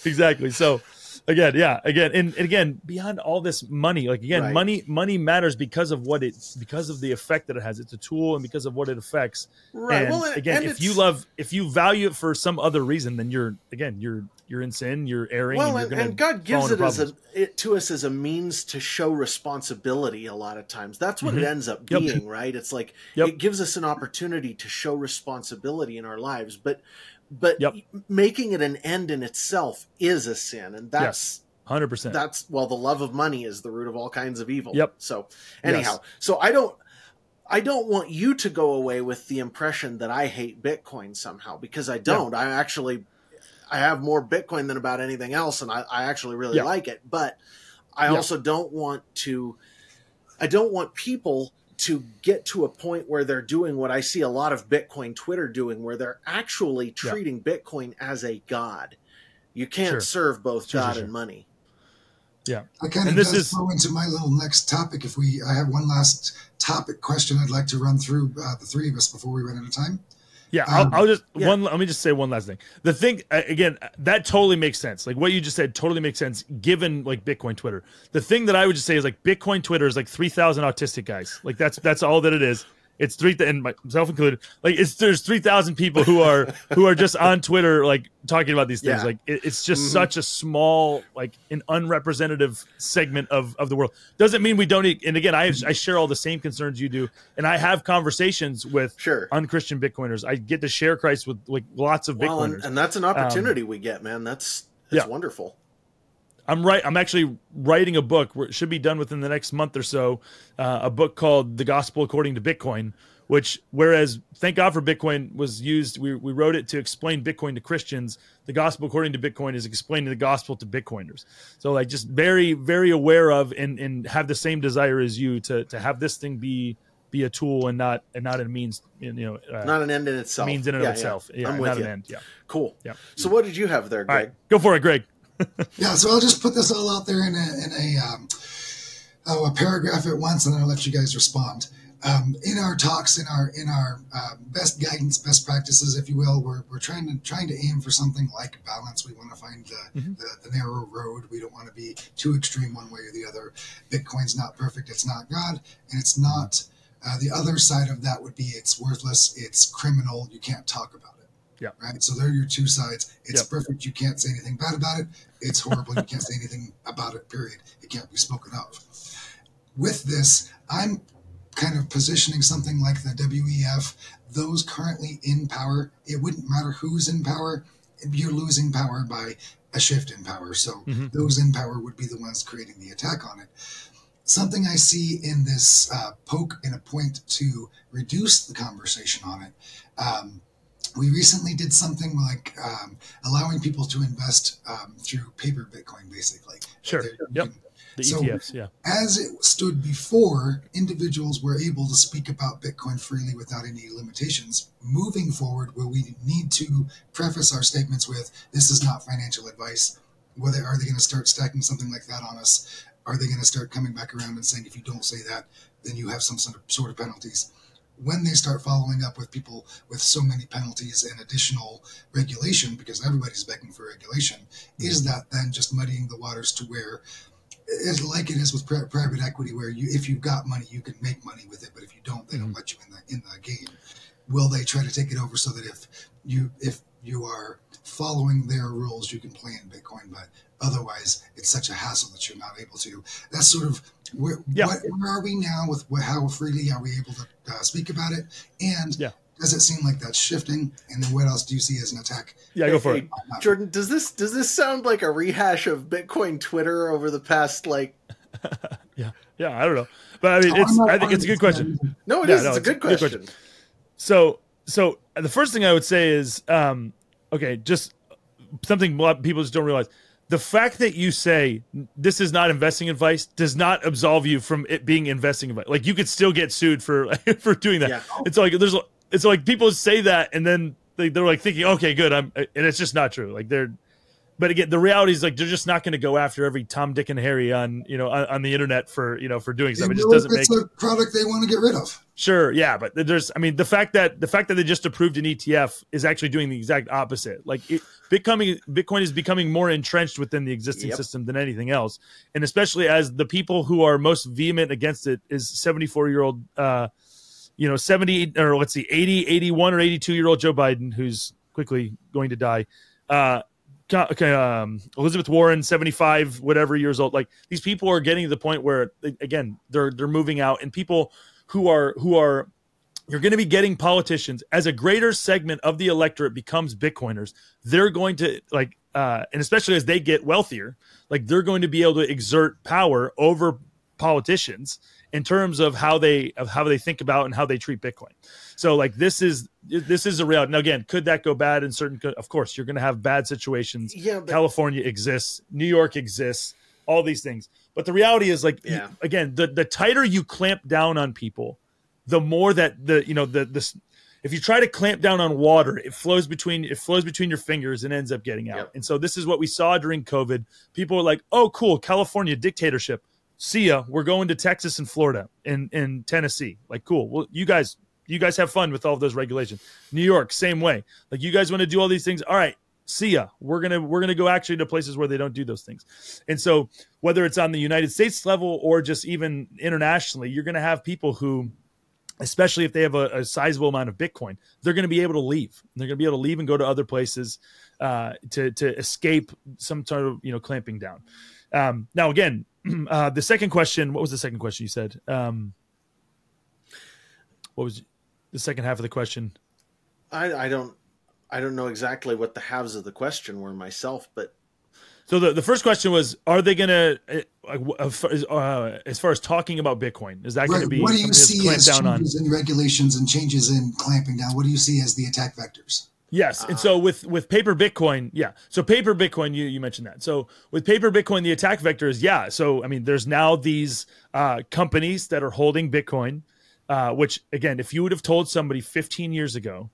exactly. So again, yeah, again, and, and again, beyond all this money, like again, Right. money money matters because of what it's because of the effect that it has. It's a tool, and because of what it affects. Right. And Well, and- again, if you love, if you value it for some other reason, then you're again, you're you're in sin, you're erring, well, and you're and, God gives it as a it to us as a means to show responsibility. A lot of times, that's what it Mhm. ends up Yep. being, right? It's like Yep. it gives us an opportunity to show responsibility in our lives, but but Yep. making it an end in itself is a sin, and that's hundred percent. that's well the love of money is the root of all kinds of evil Yep. so anyhow Yes. so i don't i don't want you to go away with the impression that i hate bitcoin somehow because i don't i actually i have more bitcoin than about anything else and i, I actually really Yeah. like it but i Yeah. also don't want to i don't want people to get to a point where they're doing what i see a lot of bitcoin twitter doing where they're actually Yeah. treating bitcoin as a god you can't Sure. serve both Sure, sure, god sure. and money yeah, I kind of And this does is- flow into my little next topic. If we, I have one last topic question I'd like to run through uh, the three of us before we run out of time. Yeah, Um, I'll, I'll just yeah. one. Let me just say one last thing. The thing uh, again that totally makes sense. Like what you just said, totally makes sense given like Bitcoin Twitter. The thing that I would just say is like Bitcoin Twitter is like three thousand autistic guys. Like that's that's all that it is. It's three th- and myself included. Like it's there's three thousand people who are who are just on Twitter like talking about these things. Yeah. Like it, it's just Mhm. such a small like an unrepresentative segment of of the world. Doesn't mean we don't. And again, I I share all the same concerns you do, and I have conversations with sure unchristian Bitcoiners. I get to share Christ with like lots of Well, and, Bitcoiners. and that's an opportunity we get, man. That's that's Yeah. wonderful. I'm right. I'm actually writing a book. Where it should be done within the next month or so. Uh, a book called "The Gospel According to Bitcoin." Which, whereas thank God for Bitcoin was used, we, we wrote it to explain Bitcoin to Christians. The gospel according to Bitcoin is explaining the gospel to Bitcoiners. So, like, just very, very aware of and and have the same desire as you to to have this thing be be a tool and not and not a means. You know, uh, Not an end in itself. means in and Yeah, of yeah. itself. Yeah, I'm not with an you. end. Yeah. Cool. Yeah. So what did you have there, Greg? right, go for it, Greg. *laughs* Yeah, so I'll just put this all out there in a, in a, um, oh, a paragraph at once, and then I'll let you guys respond. Um, in our talks, in our in our uh, best guidance, best practices, if you will, we're, we're trying to trying to aim for something like balance. We want to find the, Mhm. the, the narrow road. We don't want to be too extreme one way or the other. Bitcoin's not perfect. It's not God, and it's not. Uh, the other side of that would be it's worthless. It's criminal. You can't talk about it. Yeah. Right. So they're your two sides. It's Yep. perfect. You can't say anything bad about it. It's horrible. you can't say anything about it. Period. It can't be spoken of. With this, I'm kind of positioning something like the WEF. Those currently in power, it wouldn't matter who's in power. You're losing power by a shift in power. So Mhm. those in power would be the ones creating the attack on it. Something I see in this uh, poke and a point to reduce the conversation on it. Um, we recently did something like um, allowing people to invest um, through paper Bitcoin, basically. Sure. Yep. The So- ETFs. Yeah. As it stood before, individuals were able to speak about Bitcoin freely without any limitations. Moving forward, where we need to preface our statements with this is not financial advice. Whether are they going to start stacking something like that on us? Are they going to start coming back around and saying if you don't say that, then you have some sort of, sort of penalties? When they start following up with people with so many penalties and additional regulation, because everybody's begging for regulation, is that then just muddying the waters to where it's like it is with pri- private equity, where you if you've got money, you can make money with it, but if you don't, they don't Mhm. let you in the in the game. Will they try to take it over so that if you if you are following their rules, you can play in Bitcoin, but otherwise it's such a hassle that you're not able to. That's sort of where Yeah. what, where are we now with wh- how freely are we able to uh, speak about it, and Yeah. does it seem like that's shifting? And then what else do you see as an attack? Yeah. Go for Hey, it. Jordan, does this does this sound like a rehash of Bitcoin Twitter over the past like? *laughs* Yeah. yeah, I don't know, but I mean, Oh, it's. I'm I think it's a good question. No, it Yeah, is. no, it's a it's a good good question. question. So, so the first thing I would say is, um, okay, just something a lot of people just don't realize. The fact that you say this is not investing advice does not absolve you from it being investing advice. Like you could still get sued for *laughs* for doing that. Yeah. It's like there's it's like people say that and then they, they're like thinking, okay, good. I'm, and it's just not true. Like they're, but again, the reality is like they're just not going to go after every Tom, Dick, and Harry on you know on, on the internet for you know for doing something. It just doesn't it's make a product they want to get rid of. Sure, yeah, but there's, I mean, the fact that the fact that they just approved an ETF is actually doing the exact opposite. Like it, Bitcoin, Bitcoin is becoming more entrenched within the existing yep. system than anything else, and especially as the people who are most vehement against it is 74 year old, uh, you know, 70 or let's see, 80, 81 or 82 year old Joe Biden, who's quickly going to die. Uh, um, Elizabeth Warren, 75, whatever years old. Like these people are getting to the point where, again, they're they're moving out, and people who are who are you're going to be getting politicians as a greater segment of the electorate becomes Bitcoiners. They're going to like, uh, and especially as they get wealthier, like they're going to be able to exert power over politicians in terms of how they of how they think about and how they treat Bitcoin. So like this is this is a reality. Now again, could that go bad in certain? Of course, you're going to have bad situations. Yeah, but- California exists, New York exists, all these things. But the reality is like yeah. again, the the tighter you clamp down on people, the more that the you know the this if you try to clamp down on water, it flows between it flows between your fingers and ends up getting out. Yep. And so this is what we saw during COVID. People were like, "Oh, cool, California dictatorship. See ya. We're going to Texas and Florida and in Tennessee. Like, cool. Well, you guys, you guys have fun with all of those regulations. New York, same way. Like, you guys want to do all these things. All right, see ya. We're gonna we're gonna go actually to places where they don't do those things. And so whether it's on the United States level or just even internationally, you're gonna have people who especially if they have a, a, sizable amount of Bitcoin, they're to be able to leave. They're to be able to leave and go to other places uh, to to escape some sort of you know clamping down. Um, now, again, *clears throat* uh, the second question. What was the second question you said? Um, what was the second half of the question? I, I don't I don't know exactly what the halves of the question were myself, but so the, the first question was: Are they going to, uh, uh, as far as talking about Bitcoin, is that right. going to be what do you see as changes on? in regulations and changes in clamping down? What do you see as the attack vectors? Yes, and so with with paper Bitcoin, yeah. So paper Bitcoin, you you mentioned that. So with paper Bitcoin, the attack vector is yeah. So I mean, there's now these uh, companies that are holding Bitcoin, uh, which again, if you would have told somebody 15 years ago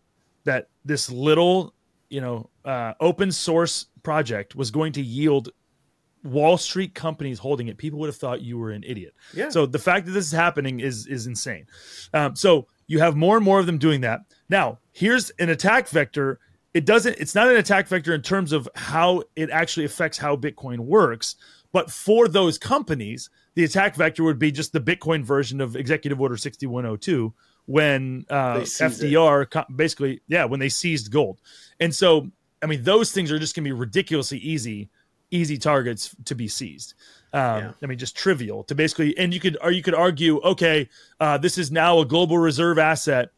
that this little, you know, uh, open source project was going to yield Wall Street companies holding it, people would have thought you were an idiot. Yeah. So the fact that this is happening is is insane. Um, so you have more and more of them doing that. Now, here's an attack vector. It doesn't. It's not an attack vector in terms of how it actually affects how Bitcoin works. But for those companies, the attack vector would be just the Bitcoin version of Executive Order 6102 when uh, FDR it. basically, yeah, when they seized gold. And so, I mean, those things are just going to be ridiculously easy, easy targets to be seized. Um, yeah. I mean, just trivial to basically, and you could, or you could argue, okay, uh, this is now a global reserve asset,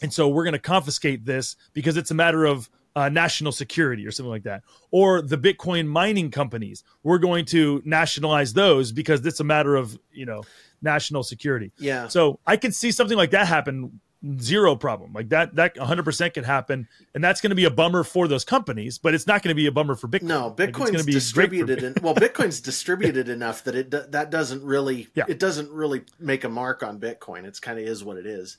and so we're going to confiscate this because it's a matter of uh, national security or something like that. Or the Bitcoin mining companies, we're going to nationalize those because it's a matter of you know national security. Yeah. So I could see something like that happen zero problem. Like that that 100% could happen and that's going to be a bummer for those companies but it's not going to be a bummer for bitcoin. No bitcoin's like, going to be distributed in, well bitcoin's distributed enough that it that doesn't really yeah. it doesn't really make a mark on bitcoin. It's kind of is what it is.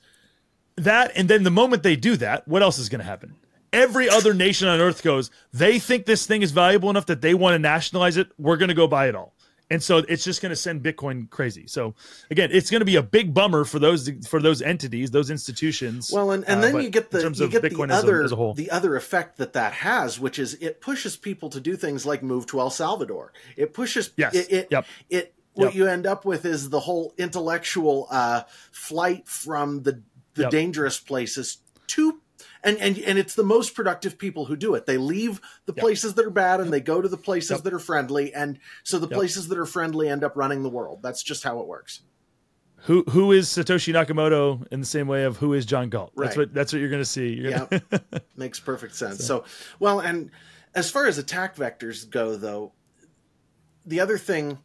That and then the moment they do that what else is going to happen? Every other nation on earth goes they think this thing is valuable enough that they want to nationalize it. We're going to go buy it all and so it's just going to send bitcoin crazy so again it's going to be a big bummer for those for those entities those institutions well and, and uh, then you get the you get bitcoin the other as a, as a the other effect that that has which is it pushes people to do things like move to el salvador it pushes yes. it it, yep. it what yep. you end up with is the whole intellectual uh, flight from the the yep. dangerous places to and and and it's the most productive people who do it. They leave the yep. places that are bad and yep. they go to the places yep. that are friendly, and so the places that are friendly end up running the world. That's just how it works. Who who is Satoshi Nakamoto in the same way of who is John Galt? Right. That's what that's what you're going to see. Yeah, *laughs* makes perfect sense. So. so, well, and as far as attack vectors go, though, the other thing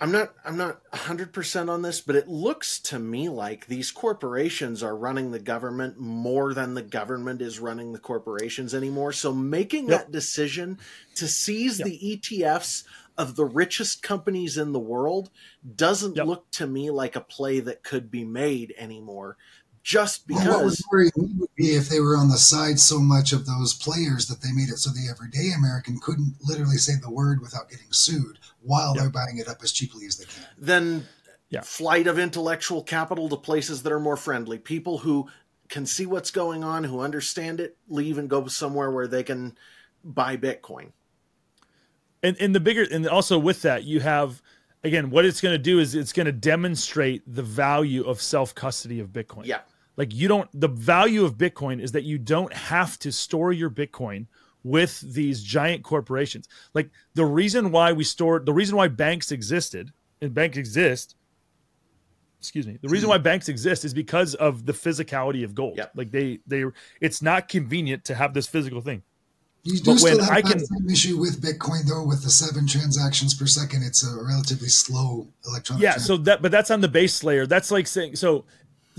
I'm not I'm not 100% on this, but it looks to me like these corporations are running the government more than the government is running the corporations anymore. So making yep. that decision to seize yep. the ETFs of the richest companies in the world doesn't yep. look to me like a play that could be made anymore just because. Well, what was worrying would be if they were on the side so much of those players that they made it so the everyday American couldn't literally say the word without getting sued while they're buying it up as cheaply as they can. Then yeah. flight of intellectual capital to places that are more friendly. People who can see what's going on, who understand it, leave and go somewhere where they can buy Bitcoin. And and the bigger and also with that you have again what it's going to do is it's going to demonstrate the value of self custody of Bitcoin. Yeah. Like you don't the value of Bitcoin is that you don't have to store your Bitcoin with these giant corporations. Like the reason why we store the reason why banks existed and banks exist excuse me the reason mm-hmm. why banks exist is because of the physicality of gold. Yep. like they they it's not convenient to have this physical thing. You do but still have I can, same issue with bitcoin though with the seven transactions per second it's a relatively slow electronic yeah so that but that's on the base layer. That's like saying so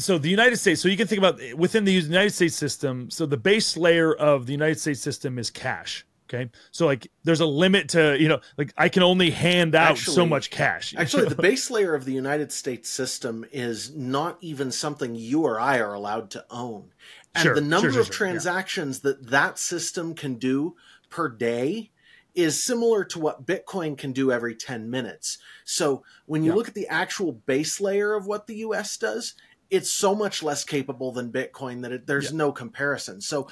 so the United States, so you can think about within the United States system. So the base layer of the United States system is cash. Okay, so like there's a limit to you know like I can only hand out actually, so much cash. *laughs* Actually, the base layer of the United States system is not even something you or I are allowed to own, and sure, the number sure, sure, of transactions yeah. that that system can do per day is similar to what Bitcoin can do every 10 minutes. So when you yeah. look at the actual base layer of what the US does, it's so much less capable than Bitcoin that it, there's yeah. no comparison. So,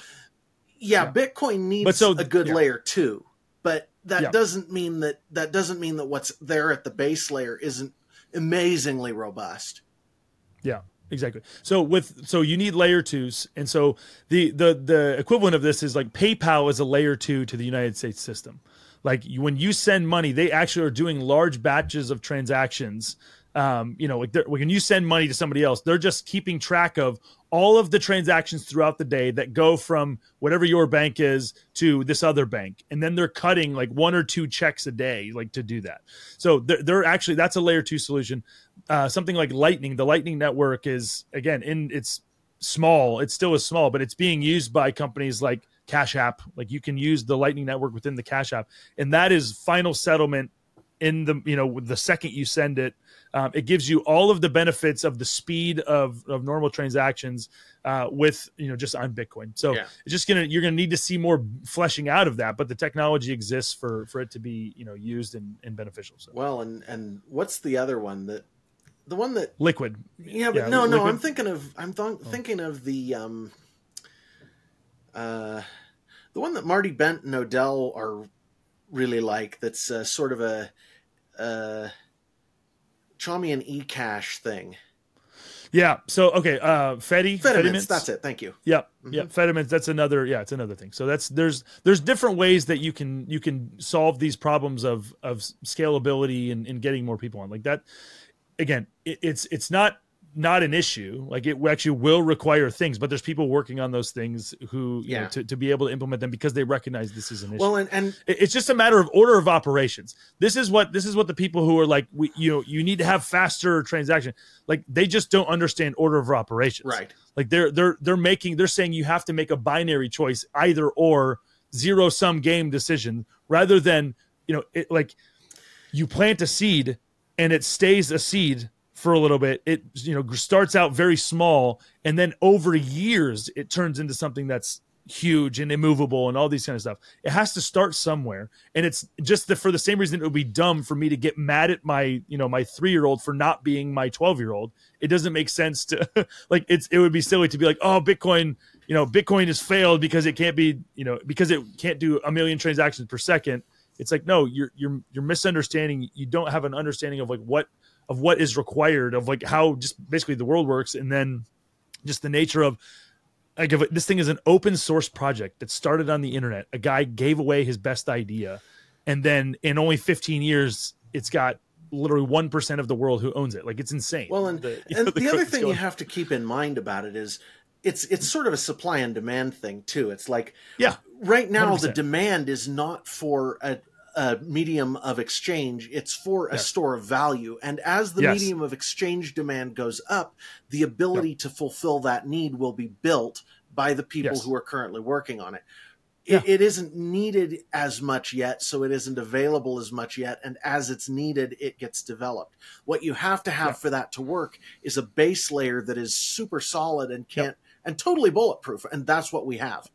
yeah, yeah. Bitcoin needs so, a good yeah. layer too, but that doesn't mean that that doesn't mean that what's there at the base layer isn't amazingly robust. Yeah, exactly. So with so you need layer twos, and so the the the equivalent of this is like PayPal is a layer two to the United States system. Like when you send money, they actually are doing large batches of transactions um, you know, like when you send money to somebody else, they're just keeping track of all of the transactions throughout the day that go from whatever your bank is to this other bank, and then they're cutting like one or two checks a day, like to do that. So they're, they're actually that's a layer two solution. Uh, something like Lightning, the Lightning network is again in it's small, it still is small, but it's being used by companies like Cash App. Like you can use the Lightning network within the Cash App, and that is final settlement in the you know the second you send it um, it gives you all of the benefits of the speed of, of normal transactions uh, with you know just on bitcoin so yeah. it's just gonna you're gonna need to see more fleshing out of that but the technology exists for for it to be you know used and, and beneficial so well and and what's the other one that the one that liquid yeah but yeah, no liquid. no i'm thinking of i'm th- oh. thinking of the um uh the one that marty bent and odell are really like that's uh, sort of a uh, Chaumian eCash thing. Yeah. So okay, uh Fedi Fedimints, That's it. Thank you. Yep. Mm-hmm. Yeah. Fedimints. That's another. Yeah, it's another thing. So that's there's there's different ways that you can you can solve these problems of of scalability and, and getting more people on like that. Again, it, it's it's not not an issue. Like it actually will require things, but there's people working on those things who, yeah. Know, to, to be able to implement them because they recognize this is an issue. Well, and, and it's just a matter of order of operations. This is what this is what the people who are like, we, you know, you need to have faster transaction. Like they just don't understand order of operations. Right. Like they're they're they're making they're saying you have to make a binary choice, either or zero sum game decision, rather than you know, it, like you plant a seed and it stays a seed for a little bit. It you know starts out very small and then over years it turns into something that's huge and immovable and all these kind of stuff. It has to start somewhere and it's just the, for the same reason it would be dumb for me to get mad at my you know my three year old for not being my 12 year old it doesn't make sense to *laughs* like it's it would be silly to be like oh bitcoin you know bitcoin has failed because it can't be you know because it can't do a million transactions per second. It's like no you're you're you're misunderstanding. You don't have an understanding of like what of what is required of like how just basically the world works and then just the nature of like if this thing is an open source project that started on the internet. A guy gave away his best idea and then in only 15 years it's got literally 1% of the world who owns it. Like it's insane. Well and, *laughs* the, and know, the, the other thing going. you have to keep in mind about it is it's it's sort of a supply and demand thing too. It's like yeah. right now 100%. the demand is not for a, a medium of exchange, it's for a Yes. store of value. And as the Yes. medium of exchange demand goes up, the ability to fulfill that need will be built by the people Yes. who are currently working on it. Yeah. It, it isn't needed as much yet, so it isn't available as much yet. And as it's needed, it gets developed. What you have to have Yeah. for that to work is a base layer that is super solid and can't and totally bulletproof. And that's what we have.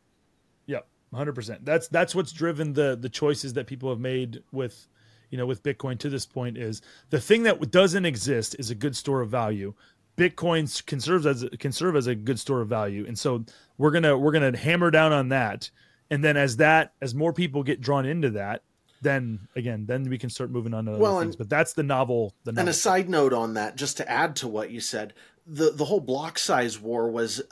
Yep, hundred percent. That's that's what's driven the the choices that people have made with, you know, with Bitcoin to this point. Is the thing that doesn't exist is a good store of value. Bitcoin can serve as can serve as a good store of value, and so we're gonna we're gonna hammer down on that. And then as that as more people get drawn into that, then again, then we can start moving on to other Well, things. and- But that's the novel. The And a side note on that, just to add to what you said, the the whole block size war was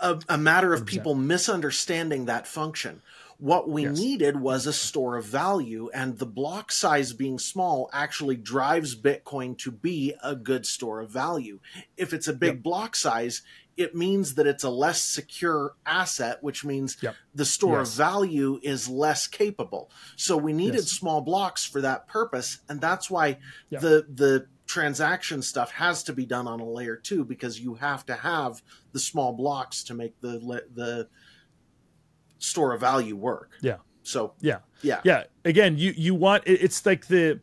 a, a matter of 100%. people misunderstanding that function. What we Yes. needed was a store of value, and the block size being small actually drives Bitcoin to be a good store of value. If it's a big Yep. block size, it means that it's a less secure asset, which means Yep. the store Yes. of value is less capable. So we needed Yes. small blocks for that purpose, and that's why Yeah. the the transaction stuff has to be done on a layer two because you have to have the small blocks to make the the store of value work. Yeah. So yeah. yeah, yeah again you you want it's like the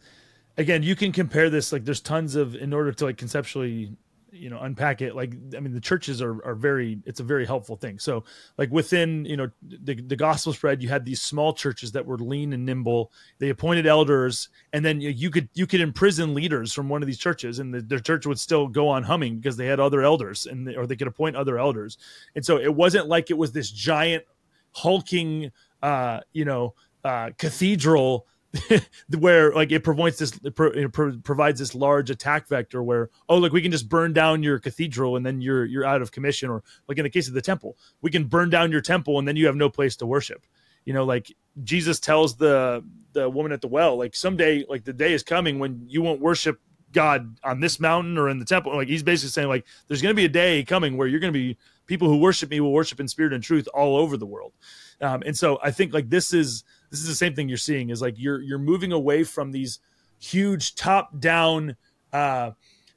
again you can compare this like there's tons of in order to like conceptually you know unpack it. Like i mean the churches are are very it's a very helpful thing. So like within you know the, the gospel spread you had these small churches that were lean and nimble. They appointed elders and then you, could you could imprison leaders from one of these churches and the, their church would still go on humming because they had other elders and they, or they could appoint other elders. And so it wasn't like it was this giant hulking uh you know uh cathedral *laughs* where like it provides this it pro- it pro- provides this large attack vector where oh look we can just burn down your cathedral and then you're you're out of commission. Or like in the case of the temple we can burn down your temple and then you have no place to worship. You know like jesus tells the the woman at the well like someday like the day is coming when you won't worship god on this mountain or in the temple. Like he's basically saying like there's going to be a day coming where you're going to be people who worship me will worship in spirit and truth all over the world. Um, and so i think like this is this is the same thing you're seeing is like you're you're moving away from these huge top down uh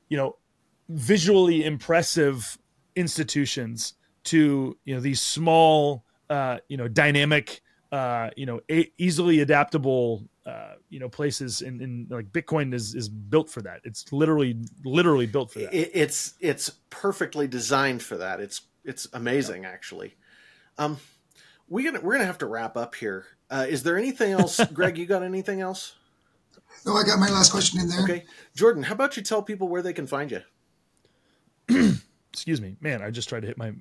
you know visually impressive institutions to you know these small uh you know dynamic uh you know a- easily adaptable uh you know places and, and like bitcoin is is built for that it's literally literally built for that it, it's it's perfectly designed for that. It's it's amazing actually. Um, we gonna we're gonna have to wrap up here. Uh, is there anything else, *laughs* Greg? You got anything else? No, I got my last question in there. Okay, Jordan, how about you tell people where they can find you? *clears throat* excuse me man i just tried to hit my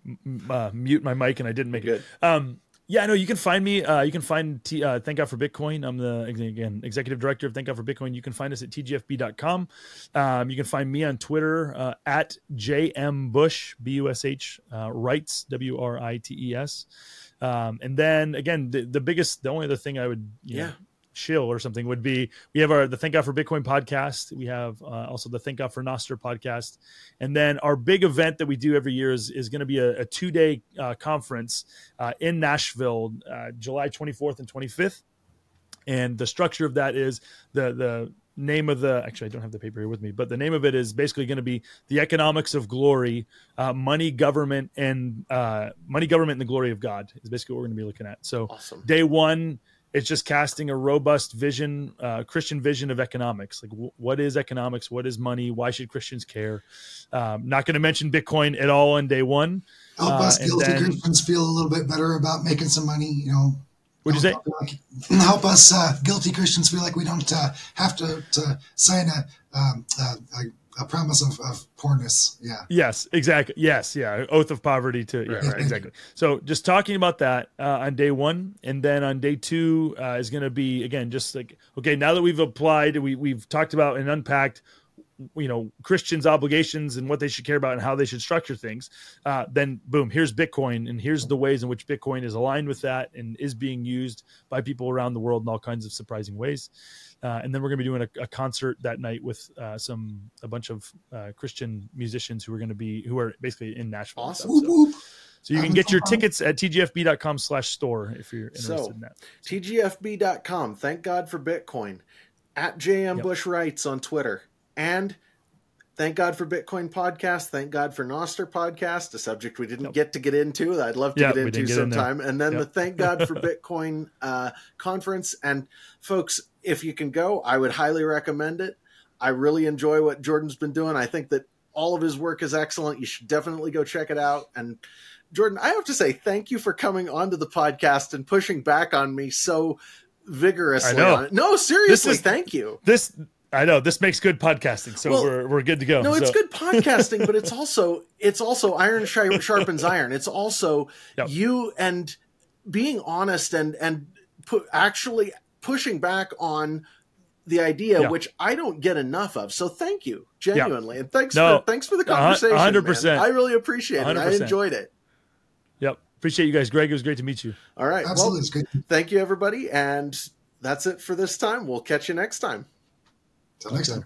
uh, mute my mic and i didn't make Good. it um yeah no you can find me uh you can find T, uh, thank god for bitcoin. I'm the again executive director of thank god for bitcoin. You can find us at tgfb.com um you can find me on twitter uh, at jm bush uh, w-r-i-t-e-s um and then again the, the biggest the only other thing i would you know, Yeah. Shill or something would be we have our the thank god for bitcoin podcast. We have uh, also the thank god for nostr podcast. And then our big event that we do every year is, is going to be a, a two-day uh, conference uh, in nashville uh, july 24th and 25th and the structure of that is the the name of the actually i don't have the paper here with me but the name of it is basically going to be the economics of glory uh, money government and uh, money government and the glory of god is basically what we're going to be looking at. So Awesome. day one it's just casting a robust vision uh, christian vision of economics. Like w- what is economics? What is money? Why should christians care? Um, not going to mention bitcoin at all on day one. Help Uh, us guilty then- Christians feel a little bit better about making some money. You know, What'd you say? Help- Help us uh, guilty Christians feel like we don't uh, have to, to sign a, um, a, a, a promise of, of poorness. Yeah. Yes, exactly. Yes, yeah. Oath of poverty to yeah, Right, right, right. exactly. So just talking about that uh, on day one, and then on day two uh, is going to be again just like okay. Now that we've applied, we we've talked about and unpacked, you know, Christians' obligations and what they should care about and how they should structure things. Uh, then boom, here's Bitcoin, and here's the ways in which Bitcoin is aligned with that and is being used by people around the world in all kinds of surprising ways. Uh, and then we're going to be doing a, a concert that night with uh, some a bunch of uh, Christian musicians who are going to be who are basically in Nashville. and Awesome. stuff. Whoop, whoop. So you can get your tickets at tgfb.com slash store if you're interested So, in that. TGFB.com. Thank God for Bitcoin. At JM Yep. Bush Writes on Twitter. And thank God for Bitcoin podcast. Thank God for Nostr podcast, a subject we didn't Yep. get to get into. that I'd love to Yeah, get into didn't get in sometime. and then Yep. the Thank God for *laughs* Bitcoin uh, conference. And folks, if you can go, I would highly recommend it. I really enjoy what Jordan's been doing. I think that all of his work is excellent. You should definitely go check it out. And Jordan, I have to say thank you for coming onto the podcast and pushing back on me so vigorously. I know. On it. No, seriously, is- thank you. This I know this makes good podcasting, so Well, we're we're good to go. No, it's good podcasting, but it's *laughs* also it's also iron sharpens iron. It's also Yep. you and being honest and and pu- actually pushing back on the idea, Yeah. which I don't get enough of. So thank you, genuinely, and thanks No, for thanks for the conversation. a hundred man. percent. I really appreciate it. I 100%. enjoyed it. Yep. Appreciate you guys, Greg. It was great to meet you. All right, Absolutely, well, good. thank you, everybody, and that's it for this time. We'll catch you next time. Till next time.